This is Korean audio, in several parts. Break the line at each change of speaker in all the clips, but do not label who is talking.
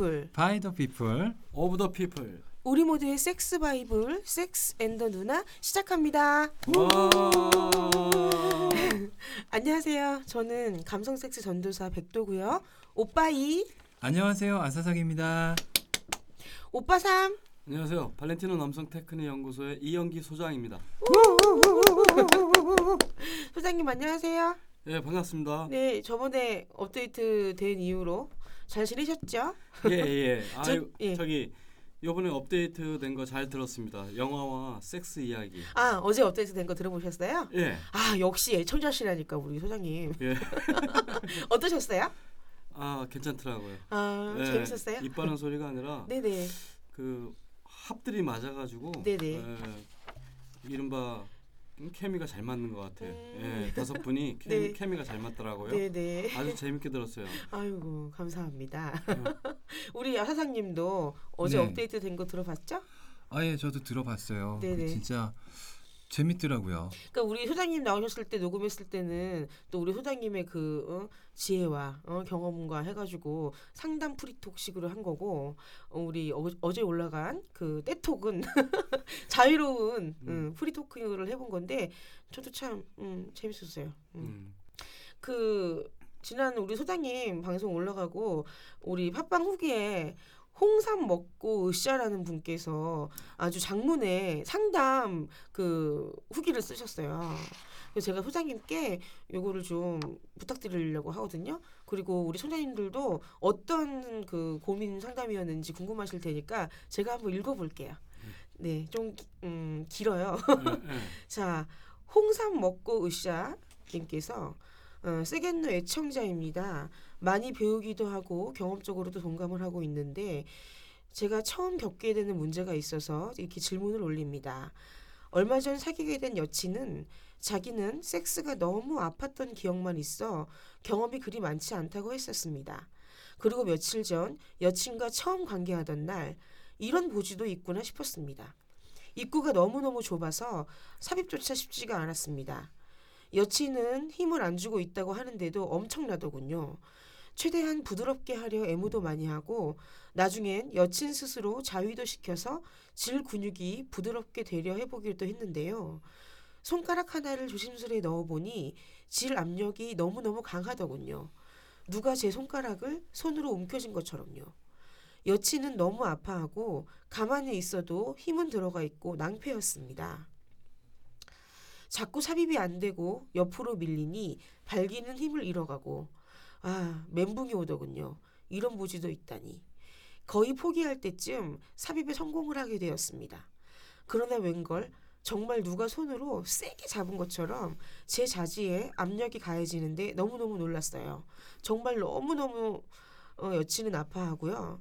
The people.
By
the people of the people.
우리 모두의 섹스 바이블 섹스 and the 누나 시작합니다.
와.
안녕하세요. 저는 감성 섹스 전도사 백도고요. 오빠이,
안녕하세요 아사삭입니다
오빠 삼.
안녕하세요. 발렌티노 남성 테크닉 연구소의 이영기 소장입니다.
소장님 안녕하세요.
예, 반갑습니다.
네, 저번에 업데이트 된 이후로 잘 지내셨죠?
예, 예. 아,
저- 예.
저기 요번에 업데이트 된 거 잘 들었습니다. 영화와 섹스 이야기.
아, 어제 업데이트 된 거 들어보셨어요?
예.
아, 역시 애청자시라니까 우리 소장님.
예.
어떠셨어요?
아, 괜찮더라고요.
아,
예,
재밌었어요?
입 바른 소리가 아니라
네네.
그 합들이 맞아 가지고
네네.
예, 이른바 케미가 잘 맞는 것 같아요.
음.
예, 다섯 분이 케,
네.
케미가 잘 맞더라고요.
네네.
아주 재밌게 들었어요.
아이고 감사합니다.
음.
우리 야사장님도 어제
네.
업데이트 된 거 들어봤죠?
아예 저도 들어봤어요 그
네네.
진짜 재밌더라고요
그러니까 우리 소장님 나오셨을 때 녹음했을 때는 또 우리 소장님의 그 어, 지혜와 어, 경험과 해가지고 상담 free talk식으로 한 거고 어, 우리 어, 제 올라간 그 떼톡은 자유로운 음, free talk를 해본 건데 저도 참 음, 재밌었어요. 음.
음.
그 지난 우리 소장님 방송 올라가고 우리 팟빵 후기에 홍삼 먹고 으쌰라는 분께서 아주 장문에 상담 그 후기를 쓰셨어요. 그래서 제가 소장님께 요거를 좀 부탁드리려고 하거든요. 그리고 우리 소장님들도 어떤 그 고민 상담이었는지 궁금하실 테니까 제가 한번 읽어볼게요. 네, 좀 음, 길어요.
예, 예.
자, 홍삼 먹고 으쌰 님께서 어, 세겐노 애청자입니다. 많이 배우기도 하고 경험적으로도 동감을 하고 있는데 제가 처음 겪게 되는 문제가 있어서 이렇게 질문을 올립니다. 얼마 전 사귀게 된 여친은 자기는 섹스가 너무 아팠던 기억만 있어 경험이 그리 많지 않다고 했었습니다. 그리고 며칠 전 여친과 처음 관계하던 날 이런 보지도 있구나 싶었습니다. 입구가 너무너무 좁아서 삽입조차 쉽지가 않았습니다. 여친은 힘을 안 주고 있다고 하는데도 엄청나더군요. 최대한 부드럽게 하려 애무도 많이 하고 나중엔 여친 스스로 자위도 시켜서 질 근육이 부드럽게 되려 해보기도 했는데요. 손가락 하나를 조심스레 넣어보니 질 압력이 너무너무 강하더군요. 누가 제 손가락을 손으로 움켜쥔 것처럼요. 여친은 너무 아파하고 가만히 있어도 힘은 들어가 있고 낭패였습니다. 자꾸 삽입이 안 되고 옆으로 밀리니 발기는 힘을 잃어가고 아 멘붕이 오더군요. 이런 보지도 있다니. 거의 포기할 때쯤 삽입에 성공을 하게 되었습니다. 그러나 웬걸 정말 누가 손으로 세게 잡은 것처럼 제 자지에 압력이 가해지는데 너무너무 놀랐어요. 정말 너무너무 어, 여친은 아파하고요.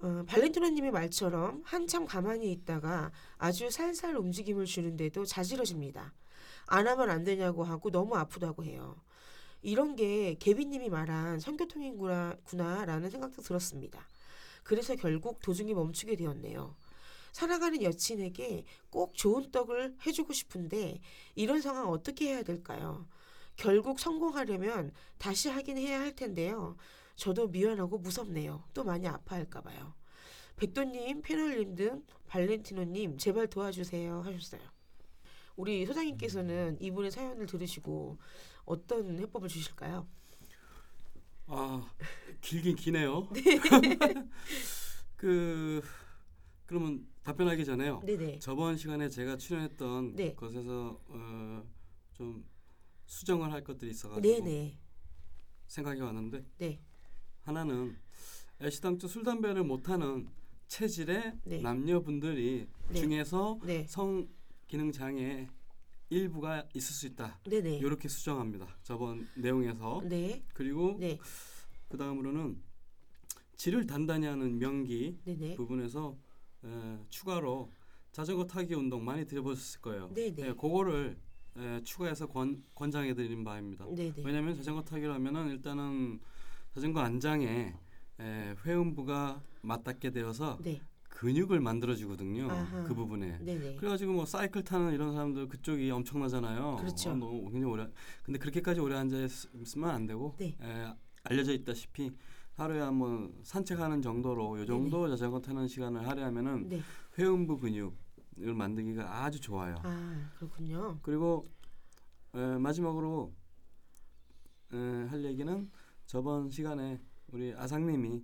어, 발렌티노님의 말처럼 한참 가만히 있다가 아주 살살 움직임을 주는데도 자지러집니다. 안 하면 안 되냐고 하고 너무 아프다고 해요. 이런 게 개비님이 말한 성교통이구나라는 생각도 들었습니다. 그래서 결국 도중에 멈추게 되었네요. 사랑하는 여친에게 꼭 좋은 떡을 해주고 싶은데 이런 상황 어떻게 해야 될까요? 결국 성공하려면 다시 하긴 해야 할 텐데요. 저도 미안하고 무섭네요. 또 많이 아파할까 봐요. 백도님, 패널님 등 발렌티노님 제발 도와주세요 하셨어요. 우리 소장님께서는 이분의 사연을 들으시고 어떤 해법을 주실까요?
아 길긴 기네요. 그 그러면 답변하기 전에요.
네네.
저번 시간에 제가 출연했던
네.
것에서 어, 좀 수정을 할 것들이 있어가지고
네네.
생각이 왔는데
네.
하나는 애시당초 술 담배를 못하는 체질의
네.
남녀분들이
네.
중에서
네.
성 기능 장애 일부가 있을 수 있다.
네네.
이렇게 수정합니다. 저번 내용에서
네.
그리고
네.
그 다음으로는 질을 단단히 하는 명기
네네.
부분에서 에, 추가로 자전거 타기 운동 많이 들어보셨을 거예요.
네네.
예, 그거를 에, 추가해서 권, 권장해 드리는 바입니다.
네네.
왜냐하면 자전거 타기를 하면은 일단은 자전거 안장에 에, 회음부가 맞닿게 되어서
네.
근육을 만들어 주거든요.
아하.
그 부분에.
네네.
그래가지고 뭐 사이클 타는 이런 사람들 그쪽이 엄청나잖아요.
그렇죠.
어, 너무 굉장히 오래. 근데 그렇게까지 오래 앉아 있- 있으면 안 되고
네.
에, 알려져 있다시피 하루에 한번 산책하는 정도로 요 정도 자전거 타는 시간을 하려면은
네.
회음부 근육을 만들기가 아주 좋아요.
아 그렇군요.
그리고 에, 마지막으로 에, 할 얘기는 저번 시간에 우리 아상님이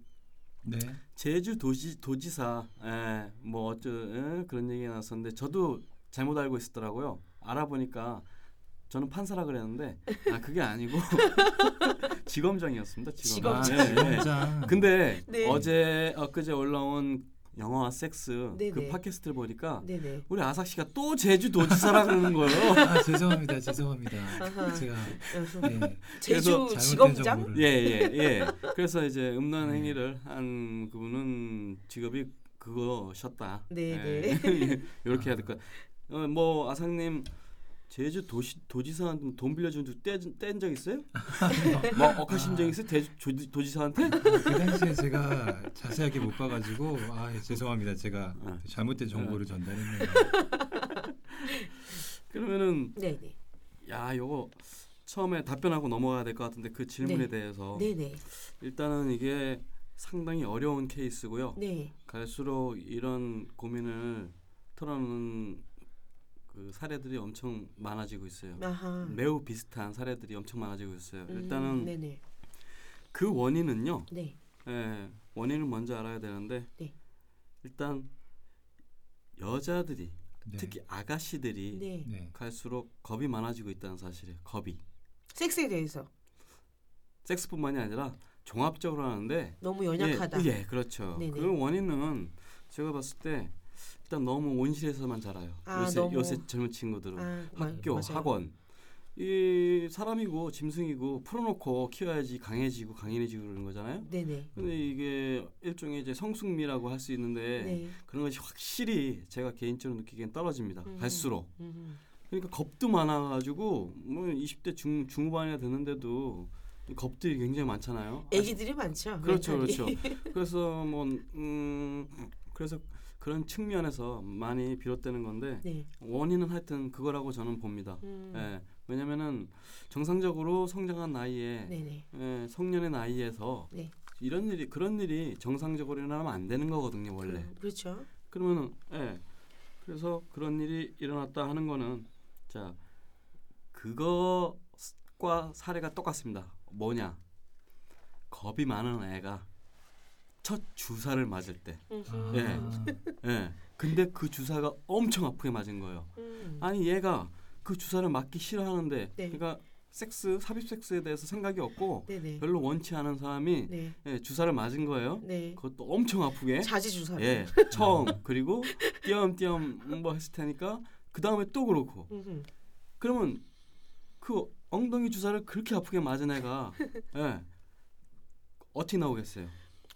네.
제주 도시 도지사 에, 뭐 어쩌 에, 그런 얘기가 나왔었는데 저도 잘못 알고 있었더라고요. 알아보니까 저는 판사라 그랬는데 아 그게 아니고 지검장이었습니다. 지검장.
지검장.
아,
예, 예.
지검장.
근데
네.
어제 엊그제 올라온 영화와 섹스
네네.
그 팟캐스트를 보니까
네네.
우리 아삭 씨가 또 제주도지사라 그러는 거예요.
아 죄송합니다. 죄송합니다.
아하.
제가
어,
예,
제주 지검장.
정보를.
예, 예, 예. 그래서 이제 음란
네.
행위를 한 그분은 직업이 그거셨다.
네,
예. 이렇게 해야 될 것. 어, 뭐 아상님 제주 도시 도지사한테 돈 빌려준 적뗀적 있어요? 뭐 억하신 적 있어요? 대주 조- 도지사한테?
그 당시에 제가 자세하게 못 봐가지고 아 예, 죄송합니다. 제가
어.
잘못된 정보를 전달했네요.
그러면은
네네.
야 요거 처음에 답변하고 넘어가야 될 것 같은데 그 질문에
네.
대해서
네네.
일단은 이게 상당히 어려운 케이스고요.
네.
갈수록 이런 고민을 털어놓는 그 사례들이 엄청 많아지고 있어요.
아하.
매우 비슷한 사례들이 엄청 많아지고 있어요.
음,
일단은
네네.
그 원인은요.
네.
예, 원인을 먼저 알아야 되는데
네.
일단 여자들이
네.
특히 아가씨들이
네.
네.
갈수록 겁이 많아지고 있다는 사실이에요. 겁이
섹스에 대해서
섹스뿐만이 아니라 종합적으로 하는데
너무 연약하다.
예, 예, 그렇죠.
네네.
그 원인은 제가 봤을 때 일단 너무 온실에서만 자라요.
아,
요새
너무-
요새 젊은 친구들은
아, 마-
학교,
맞아요.
학원 이 사람이고 짐승이고 풀어놓고 키워야지 강해지고 강인해지고 그러는 거잖아요.
네네.
근데 이게 일종의 이제 성숙미라고 할 수 있는데
네.
그런 것이 확실히 제가 개인적으로 느끼기엔 떨어집니다.
음.
갈수록
음.
그러니까 겁도 많아가지고 뭐 20대 중 중후반이나 됐는데도 겁들이 굉장히 많잖아요.
애기들이 많죠.
그렇죠,
멘탈이.
그렇죠. 그래서 뭐 음, 그래서 그런 측면에서 많이 비롯되는 건데
네.
원인은 하여튼 그거라고 저는 봅니다.
음.
예, 왜냐면은 정상적으로 성장한 나이에
네네.
예, 성년의 나이에서
네.
이런 일이 그런 일이 정상적으로 일어나면 안 되는 거거든요 원래.
음, 그렇죠.
그러면은 예, 그래서 그런 일이 일어났다 하는 거는 자 그거과 사례가 똑같습니다. 뭐냐? 겁이 많은 애가 첫 주사를 맞을 때,
음흠.
예.
아,
예. 근데 그 주사가 엄청 아프게 맞은 거예요.
음.
아니 얘가 그 주사를 맞기 싫어하는데,
네.
그러니까 섹스 삽입 섹스에 대해서 생각이 없고
네네.
별로 원치 않은 사람이
네.
예, 주사를 맞은 거예요.
네.
그것도 엄청 아프게.
자지 주사.
예, 처음 그리고 띄엄띄엄 뭐 했을 테니까 그 다음에 또 그렇고
음흠.
그러면 그 엉덩이 주사를 그렇게 아프게 맞은 애가 예, 어떻게 나오겠어요?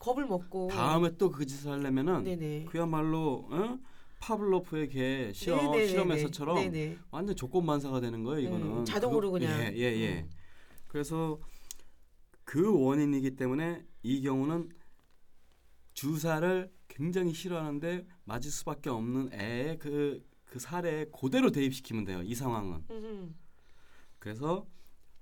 겁을 먹고.
다음에 또 그 짓을 하려면은
네네.
그야말로 어? 파블로프의 개 실험
네네네네.
실험에서처럼
네네.
완전 조건반사가 되는 거예요. 이거는
음, 자동으로
그거-
그냥.
예, 예, 예.
음.
그래서 그 원인이기 때문에 이 경우는 주사를 굉장히 싫어하는데 맞을 수밖에 없는 애의 그, 그 사례에 그대로 대입시키면 돼요. 이 상황은.
음흠.
그래서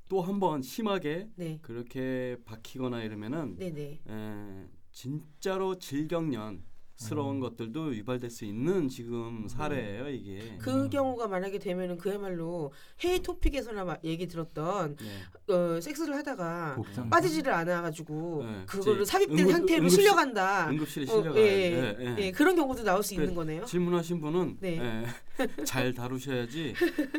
또 한 번 심하게
네.
그렇게 박히거나 이러면은
네 네.
에, 진짜로 질경련 스러운
음.
것들도 유발될 수 있는 지금 사례예요 이게.
그
음.
경우가 만약에 되면은 그야말로 해외 토픽에서나 막 얘기 들었던
네.
어, 섹스를 하다가
복장.
빠지지를 않아가지고
네.
그거를 삽입된
응급-
상태로
응급실-
실려간다.
응급실에
어,
실려가요.
예,
예, 예.
예, 그런 경우도 나올
수그
있는 거네요.
질문하신 분은
네.
예, 잘 다루셔야지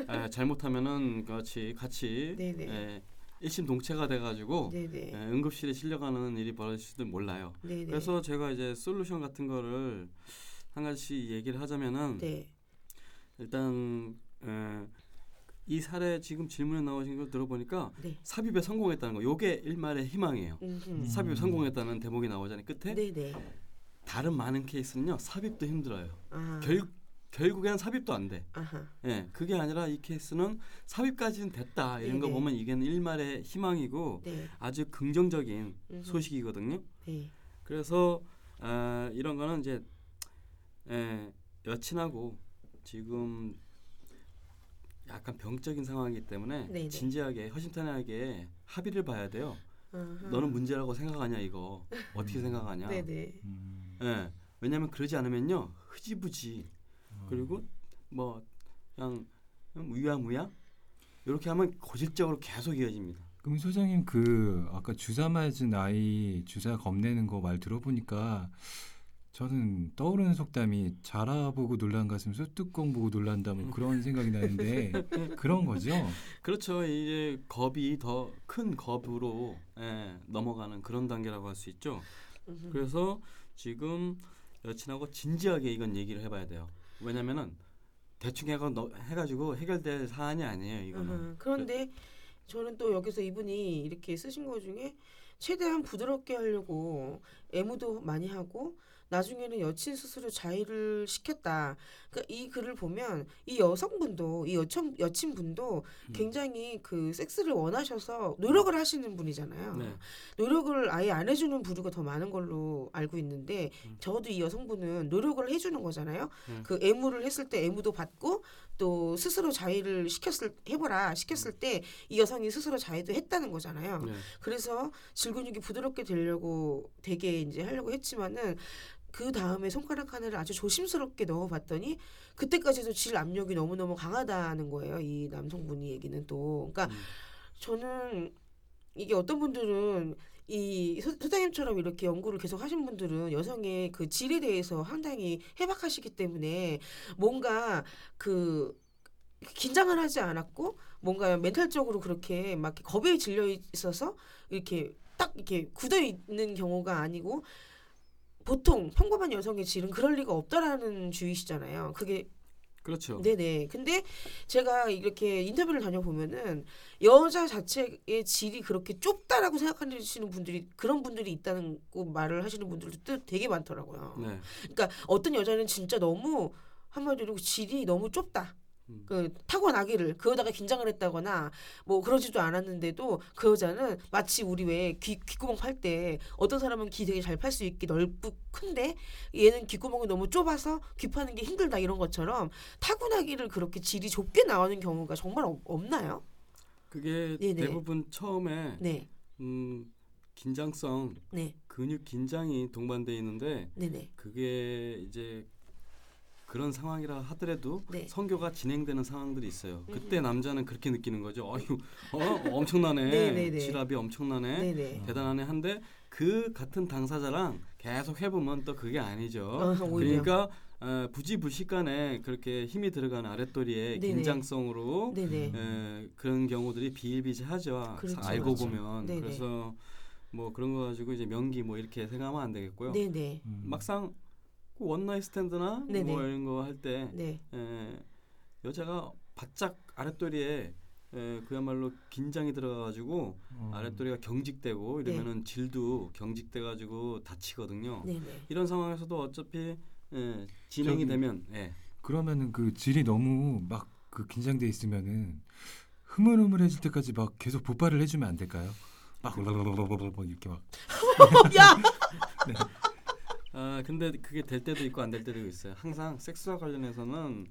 예, 잘못하면은 같이 같이
네네.
예, 일심동체가 돼가지고. 예, 응급실에 실려가는 일이 벌어질지도 몰라요.
네네.
그래서 제가 이제 솔루션 같은 거를 한 가지 얘기를 하자면은
네.
일단 에, 이 사례 지금 질문에 나오신 걸 들어보니까
네.
삽입에 성공했다는 거. 요게 일말의 희망이에요.
음흠.
삽입에 성공했다는 대목이 나오잖아요. 끝에
네네.
다른 많은 케이스는요. 삽입도 힘들어요.
아.
결 결국에는 삽입도 안 돼.
아하.
예, 그게 아니라 이 케이스는 삽입까지는 됐다. 이런 거
네네.
보면 이게 일말의 희망이고
네.
아주 긍정적인
음흠.
소식이거든요.
네.
그래서 아, 이런 거는 이제 예, 여친하고 지금 약간 병적인 상황이기 때문에
네네.
진지하게 허심탄회하게 합의를 봐야 돼요.
아하.
너는 문제라고 생각하냐 이거 어떻게 생각하냐?
네네.
음.
예, 왜냐하면 그러지 않으면요 흐지부지
어.
그리고 뭐 그냥 무야무야 이렇게 하면 고질적으로 계속 이어집니다.
그럼 소장님 그 아까 주사 맞은 아이 주사 겁내는 거 말 들어보니까 저는 떠오르는 속담이 자라보고 놀란 가슴 쇠뚜껑 보고 놀란다 뭐 그런 생각이 나는데 그런 거죠.
그렇죠. 이제 겁이 더 큰 겁으로 예, 넘어가는 그런 단계라고 할 수 있죠. 그래서 지금 여친하고 진지하게 이건 얘기를 해봐야 돼요. 왜냐면은 대충 해가 너, 해가지고 해결될 사안이 아니에요. 이거는.
아하. 그런데 저는 또 여기서 이분이 이렇게 쓰신 것 중에 최대한 부드럽게 하려고 애무도 많이 하고 나중에는 여친 스스로 자의를 시켰다. 그러니까 이 글을 보면 이 여성분도 이 여친 여친분도
음.
굉장히 그 섹스를 원하셔서 노력을 하시는 분이잖아요.
네.
노력을 아예 안 해주는 부류가 더 많은 걸로 알고 있는데
음.
적어도 이 여성분은 노력을 해주는 거잖아요.
네.
그 애무를 했을 때 애무도 받고 또 스스로 자의를 시켰을 해보라 시켰을 때 이 여성이 스스로 자의도 했다는 거잖아요.
네.
그래서 질근육이 부드럽게 되려고 되게 이제 하려고 했지만은 그 다음에 손가락 하나를 아주 조심스럽게 넣어봤더니 그때까지도 질 압력이 너무 너무 강하다는 거예요. 이 남성분이 얘기는 또 그러니까
음.
저는 이게 어떤 분들은 이 소- 소장님처럼 이렇게 연구를 계속 하신 분들은 여성의 그 질에 대해서 상당히 해박하시기 때문에 뭔가 그 긴장을 하지 않았고 뭔가 멘탈적으로 그렇게 막 겁에 질려 있어서 이렇게 딱 이렇게 굳어 있는 경우가 아니고 보통 평범한 여성의 질은 그럴 리가 없다라는 주의시잖아요. 그게
그렇죠.
네네. 근데 제가 이렇게 인터뷰를 다녀보면은 여자 자체의 질이 그렇게 좁다라고 생각하시는 분들이 그런 분들이 있다는 거 말을 하시는 분들도 또 되게 많더라고요.
네.
그러니까 어떤 여자는 진짜 너무 한마디로 질이 너무 좁다.
음.
그 타고나기를 그러다가 긴장을 했다거나 뭐 그러지도 않았는데도 그 여자는 마치 우리 왜 귀 귓구멍 팔 때 어떤 사람은 귀 되게 잘 팔 수 있게 넓고 큰데 얘는 귓구멍이 너무 좁아서 귀 파는 게 힘들다 이런 것처럼 타고나기를 그렇게 질이 좁게 나오는 경우가 정말 없, 없나요?
그게
네네.
대부분 처음에
네,
음, 긴장성
네,
근육 긴장이 동반돼 있는데
네, 네,
그게 이제 그런 상황이라 하더라도
네.
성교가 진행되는 상황들이 있어요. 그때
음.
남자는 그렇게 느끼는 거죠. 어휴, 어, 엄청나네.
네, 네, 네.
지압이 엄청나네.
네, 네.
대단하네 한데 그 같은 당사자랑 계속 해보면 또 그게 아니죠.
어.
그러니까 어, 부지불식간에 그렇게 힘이 들어가는 아랫도리의
네네.
긴장성으로
네, 네.
에, 그런 경우들이 비일비재하죠.
그렇죠,
알고
그렇죠.
보면
네네.
그래서 뭐 그런 거 가지고 이제 명기 뭐 이렇게 생각하면 안 되겠고요.
네, 네,
음.
막상 그 one night stand나
네네.
뭐 이런 거 할 때
네,
여자가 바짝 아랫도리에 에, 그야말로 긴장이 들어가가지고
어.
아랫도리가 경직되고 이러면은 질도 경직돼가지고 다치거든요.
네, 네.
이런 상황에서도 어차피 예, 진행이
저기-
되면 예.
그러면은 그 질이 너무 막 그 긴장돼 있으면은 흐물흐물해질 때까지 막 계속 보빠를 해주면 안 될까요? 막 막 이렇게 막
야,
아 근데 그게 될 때도 있고 안 될 때도 있어요. 항상 섹스와 관련해서는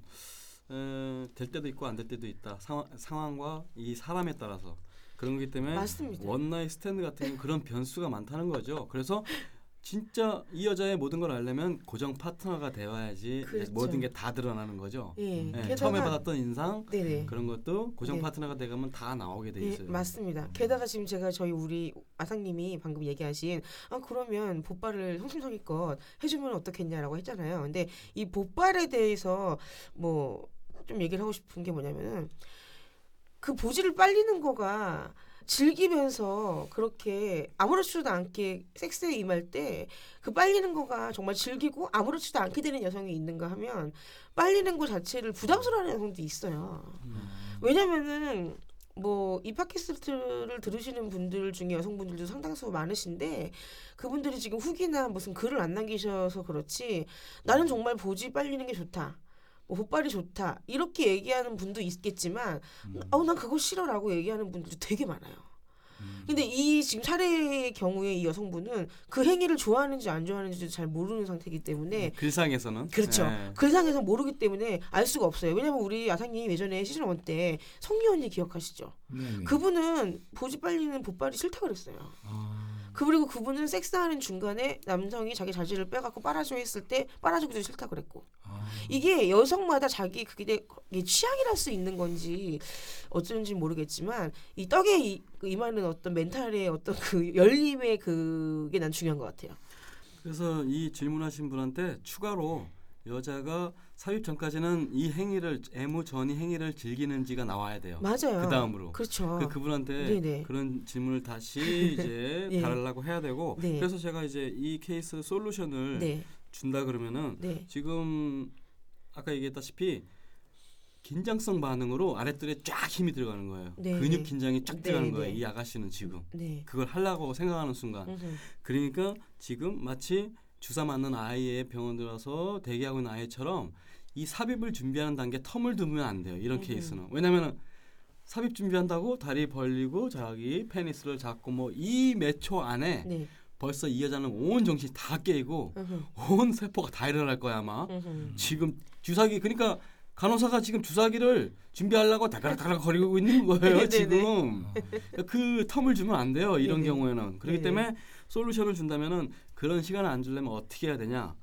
에, 될 때도 있고 안 될 때도 있다. 상황, 상황과 이 사람에 따라서 그런 거기 때문에
맞습니다.
one night stand 같은 그런 변수가 많다는 거죠. 그래서 진짜 이 여자의 모든 걸 알려면 고정 파트너가 되어야지
그렇죠.
모든 게 다 드러나는 거죠.
예,
예,
게다가
처음에 받았던 인상
네, 네.
그런 것도 고정
네.
파트너가 돼가면 다 나오게 돼
예,
있어요.
맞습니다. 게다가 지금 제가 저희 우리 아상님이 방금 얘기하신 아 그러면 보빨을 성심성의껏 해주면 어떻겠냐라고 했잖아요. 근데 이 보빨에 대해서 뭐 좀 얘기를 하고 싶은 게 뭐냐면은 그 보지를 빨리는 거가 즐기면서 그렇게 아무렇지도 않게 섹스에 임할 때 그 빨리는 거가 정말 즐기고 아무렇지도 않게 되는 여성이 있는가 하면 빨리는 거 자체를 부담스러워하는 여성도 있어요.
음.
왜냐면은 뭐이 팟캐스트를 들으시는 분들 중에 여성분들도 상당수 많으신데 그분들이 지금 후기나 무슨 글을 안 남기셔서 그렇지 나는 정말 보지 빨리는 게 좋다. 뭐 보빨이 좋다. 이렇게 얘기하는 분도 있겠지만
음.
어난 그거 싫어라고 얘기하는 분들도 되게 많아요.
음.
근데 이 지금 사례의 경우에 이 여성분은 그 행위를 좋아하는지 안 좋아하는지도 잘 모르는 상태이기 때문에
글상에서는
그렇죠.
네.
글상에서 모르기 때문에 알 수가 없어요. 왜냐면 우리 야상님 예전에 시즌 1때 성리 언니 기억하시죠?
네네.
그분은 보지 빨리는 보빨이 싫다 그랬어요.
아,
그 그리고 그분은 섹스하는 중간에 남성이 자기 자질을 빼갖고 빨아줘 했을 때 빨아주기도 싫다 그랬고
아.
이게 여성마다 자기 그게 이게 취향이랄 수 있는 건지 어쩐지 모르겠지만 이 떡에 이, 그 임하는 어떤 멘탈의 어떤 그 열림의 그게 난 중요한 것 같아요.
그래서 이 질문하신 분한테 추가로 여자가 삽입 전까지는 이 행위를 애무 전이 행위를 즐기는지가 나와야 돼요.
맞아요.
그 다음으로
그렇죠.
그 그분한테
네네.
그런 질문을 다시 이제
네.
달라고 해야 되고
네.
그래서 제가 이제 이 케이스 솔루션을
네,
준다 그러면은
네,
지금 아까 얘기했다시피 긴장성 반응으로 아랫돌에 쫙 힘이 들어가는 거예요.
네.
근육 긴장이 쫙
네,
들어가는
네.
거예요. 이 아가씨는 지금
네.
그걸 하려고 생각하는 순간
음흠.
그러니까 지금 마치 주사 맞는 아이의 병원 들어서 대기하고 있는 아이처럼 이 삽입을 준비하는 단계 텀을 두면 안 돼요. 이런
음흠.
케이스는 왜냐면은 삽입 준비한다고 다리 벌리고 자기 페니스를 잡고 뭐 이 몇 초 안에
네.
벌써 이 여자는 온 정신이 다 깨고
음흠.
온 세포가 다 일어날 거야 아마
음흠.
지금 주사기 그러니까 간호사가 지금 주사기를 준비하려고 다가락다가락 거리고 있는 거예요
네네네.
지금 그 텀을 주면 안 돼요 이런
네네.
경우에는 그렇기
네네.
때문에 솔루션을 준다면은 그런 시간을 안 주려면 어떻게 해야 되냐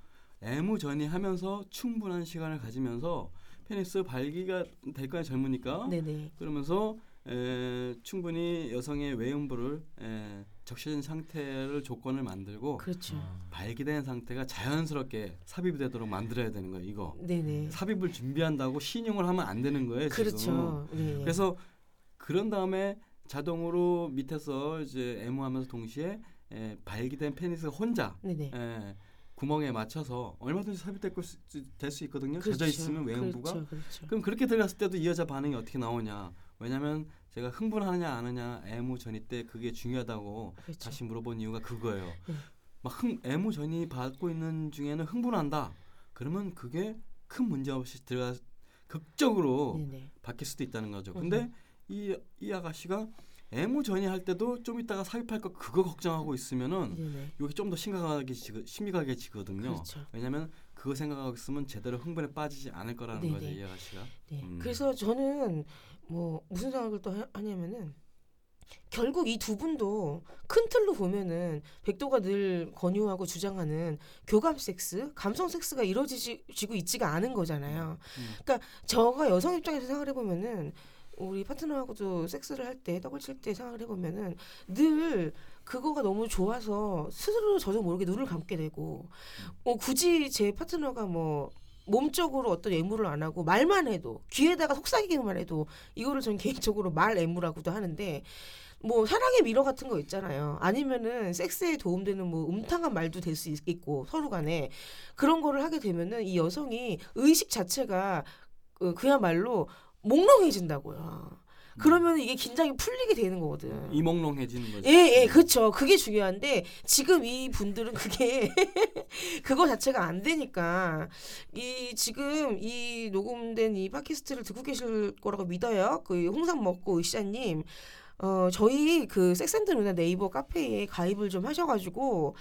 애무 전이하면서 충분한 시간을 가지면서 페니스 발기가 될 거야 젊으니까
네네.
그러면서 에, 충분히 여성의 외음부를 에, 적셔진 상태를 조건을 만들고
그렇죠.
발기된 상태가 자연스럽게 삽입이 되도록 만들어야 되는 거예요. 이거
네네.
삽입을 준비한다고 신용을 하면 안 되는 거예요. 지금.
그렇죠. 네.
그래서 그런 다음에 자동으로 밑에서 이제 애무하면서 동시에 에, 발기된 페니스가 혼자
네네.
에, 구멍에 맞춰서 얼마든지 삽입될 수- 될수 있거든요.
그렇죠.
젖어 있으면 외음부가.
그렇죠. 그렇죠.
그럼 그렇게 들어갔을 때도 이 여자 반응이 어떻게 나오냐? 왜냐하면 제가 흥분하느냐 안 하느냐 애무 전이 때 그게 중요하다고
그렇죠.
다시 물어본 이유가 그거예요.
네.
막 흥, 애무 전이 받고 있는 중에는 흥분한다. 그러면 그게 큰 문제 없이 들어가 극적으로
네네.
바뀔 수도 있다는 거죠. 근데 이, 이 아가씨가 애무 전이 할 때도 좀 이따가 삽입할 거 그거 걱정하고 있으면은
네네.
여기 좀더 심각하게 지거, 심각하게 지거든요.
그렇죠.
왜냐하면 그거 생각하고 있으면 제대로 흥분에 빠지지 않을 거라는
네네.
거죠 이 아가씨가.
네.
음.
그래서 저는 뭐 무슨 생각을 또 하- 하냐면은 결국 이 두 분도 큰 틀로 보면은 백도가 늘 권유하고 주장하는 교감 섹스, 감성 섹스가 이루어지고 있지가 않은 거잖아요.
음.
그러니까 저가 여성 입장에서 생각을 해보면은 우리 파트너하고도 섹스를 할 때 떡을 칠 때 생각을 해보면은 늘 그거가 너무 좋아서 스스로 저도 모르게 눈을 감게 되고 어, 굳이 제 파트너가 뭐 몸적으로 어떤 애무를 안 하고 말만 해도 귀에다가 속삭이기만 해도 이거를 전 개인적으로 말 애무라고도 하는데 뭐 사랑의 미러 같은 거 있잖아요. 아니면은 섹스에 도움되는 뭐 음탕한 말도 될 수 있고 서로 간에 그런 거를 하게 되면은 이 여성이 의식 자체가 그- 그야말로 몽롱해진다고요. 그러면 이게 긴장이 풀리게 되는 거거든.
이몽롱해지는 거죠.
예, 예, 그렇죠. 그게 중요한데 지금 이 분들은 그게 그거 자체가 안 되니까 이 지금 이 녹음된 이 팟캐스트를 듣고 계실 거라고 믿어요. 그 홍삼 먹고 의샤님, 어 저희 그 섹센드 누나 네이버 카페에 가입을 좀 하셔가지고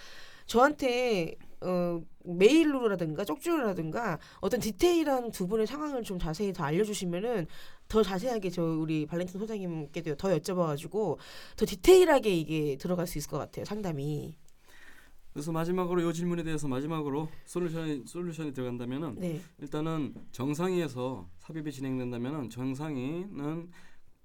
저한테 어 메일로라든가 쪽지로라든가 어떤 디테일한 두 분의 상황을 좀 자세히 더 알려주시면은 더 자세하게 저 우리 발렌틴 소장님께도 더 여쭤봐가지고 더 디테일하게 이게 들어갈 수 있을 것 같아요 상담이.
그래서 마지막으로 이 질문에 대해서 마지막으로 솔루션이 솔루션이 들어간다면은
네,
일단은 정상위에서 삽입이 진행된다면은 정상위는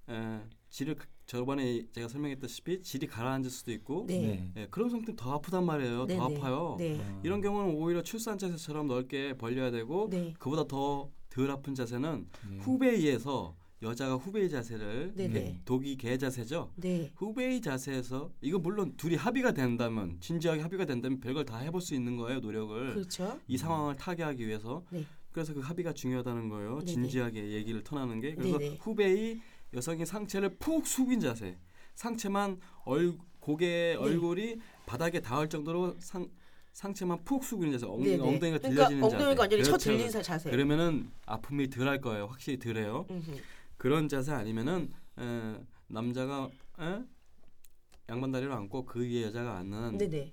에, 질을 저번에 제가 설명했다시피 질이 가라앉을 수도 있고
네,
예, 그런 상태 더 아프단 말이에요.
네,
더
네.
아파요.
네,
아.
이런 경우는 오히려 출산 자세처럼 넓게 벌려야 되고
네,
그보다 더 덜 아픈 자세는
네.
후베이에서 여자가 후베이 자세를
네,
개-
네.
독이 개 자세죠.
네,
후베이 자세에서 이거 물론 둘이 합의가 된다면 진지하게 합의가 된다면 별걸 다 해볼 수 있는 거예요 노력을
그렇죠.
이 상황을 타개하기 위해서
네.
그래서 그 합의가 중요하다는 거예요.
네네.
진지하게 얘기를 터나는 게 그래서
네네.
후배의 여성의 상체를 푹 숙인 자세, 상체만 얼 고개 얼굴이 바닥에 닿을 정도로 상 상체만 푹 숙이는 자세, 엉,
네네.
엉덩이가
그러니까
들려지는 자세.
엉덩이가 완전히 쳐
그렇죠.
들린 사- 자세.
그러면은 아픔이 덜할 거예요. 확실히 덜해요.
음흠.
그런 자세 아니면은 에, 남자가 에? 양반다리를 안고 그 위에 여자가 앉는
네네.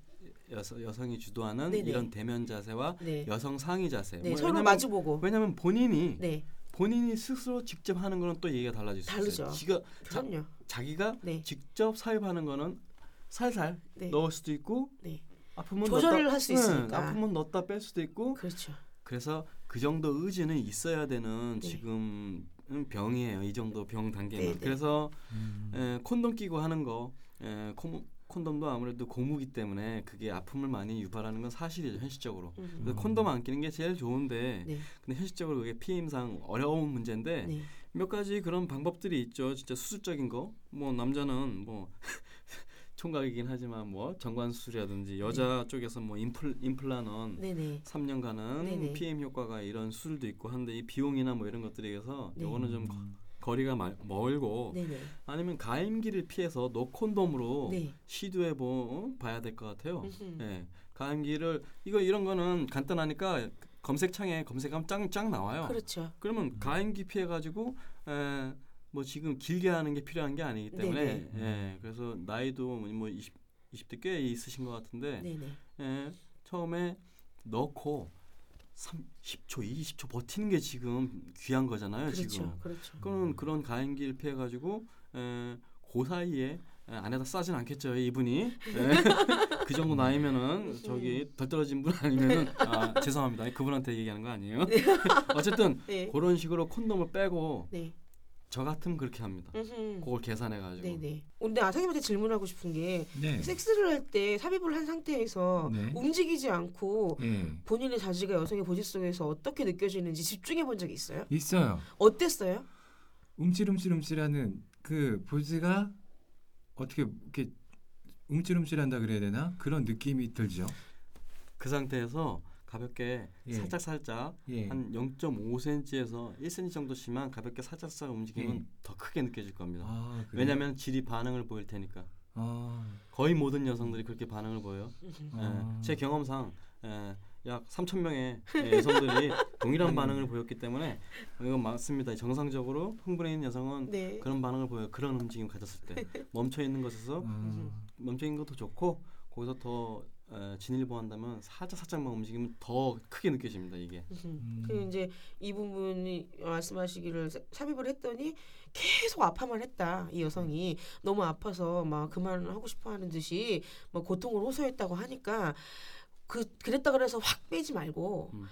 여성, 여성이 주도하는
네네.
이런 대면 자세와
네.
여성 상의 자세.
네.
뭐
서로
왜냐면,
마주보고.
왜냐면 본인이
네.
본인이 스스로 직접 하는 거는 또 얘기가 달라질 수
다르죠.
있어요. 지가 자,
그럼요.
자 기가
네.
직접 사입하는 거는 살살
네.
넣을 수도 있고
네.
아프면
조절을 할수
응,
있으니까.
아프면 넣었다 뺄 수도 있고
그렇죠.
그래서 그 정도 의지는 있어야 되는
네.
지금 병이에요. 이 정도 병 단계는.
네, 네.
그래서
음.
에, 콘돔 끼고 하는 거 에, 콘, 콘돔도 아무래도 고무기 때문에 그게 아픔을 많이 유발하는 건 사실이죠 현실적으로.
음.
그래서 콘돔 안 끼는 게 제일 좋은데
네.
근데 현실적으로 그게 피임상 어려운 문제인데
네.
몇 가지 그런 방법들이 있죠. 진짜 수술적인 거. 뭐 남자는 뭐 총각이긴 하지만 뭐 정관 수술이라든지 여자 쪽에서 뭐 임플 임플란은
네네.
3년간은
네네.
PM 효과가 이런 수술도 있고 한데 이 비용이나 뭐 이런 것들에 의해서
네.
요거는 좀
음.
거리가 말, 멀고
네네.
아니면 가임기를 피해서 노콘돔으로
네.
시도해 보 봐야 될 것 같아요. 예. 가임기를 이거 이런 거는 간단하니까 검색창에 검색하면 짱짱 나와요.
그렇죠.
그러면 가임기 피해 가지고 에, 뭐 지금 길게 하는 게 필요한 게 아니기 때문에
네네.
예, 그래서 나이도 뭐 20, 20대 꽤 있으신 것 같은데
네네.
예, 처음에 넣고 3, 10초, 20초 버티는 게 지금 귀한 거잖아요.
그렇죠.
지금
그렇죠.
그런 그런 가임기를 피해 가지고 에, 그 사이에 에, 안에다 싸진 않겠죠 이분이 예. 그 정도 나이면은 저기 덜 떨어진 분 아니면은 아 죄송합니다 그분한테 얘기하는 거 아니에요 어쨌든
네.
그런 식으로 콘돔을 빼고
네.
저 같으면 그렇게 합니다
음흠.
그걸 계산해 가지고
네네. 근데 아상님한테 질문하고 싶은 게
네.
섹스를 할 때 삽입을 한 상태에서
네.
움직이지 않고
예.
본인의 자지가 여성의 보지 속에서 어떻게 느껴지는지 집중해 본 적이 있어요?
있어요.
어땠어요?
움찔움찔움찔하는 그 보즈가 어떻게 이렇게 움찔움찔한다 그래야 되나 그런 느낌이 들죠.
그 상태에서 가볍게
예.
살짝 살짝
예.
한 0.5cm에서 1cm 정도씩만 가볍게 살짝 살짝 움직이면
예.
더 크게 느껴질 겁니다
아?
왜냐하면 질이 반응을 보일 테니까
아,
거의 모든 여성들이 그렇게 반응을 보여요.
아.
예, 제 경험상 예, 약 3천 명의 예, 여성들이 동일한 반응을 보였기 때문에 이건 맞습니다. 정상적으로 흥분해 있는 여성은
네.
그런 반응을 보여요. 그런 움직임 가졌을 때 멈춰 있는 것에서
아,
멈춰 있는 것도 좋고 거기서 더 에, 진일보한다면 살짝 살짝만 움직이면 더 크게 느껴집니다. 이게
음. 그 이제 이 부분이 말씀하시기를 사- 삽입을 했더니 계속 아파만 했다 이 여성이 너무 아파서 막 그만하고 싶어하는 듯이 뭐 고통을 호소했다고 하니까 그 그랬다 그래서 확 빼지 말고
음.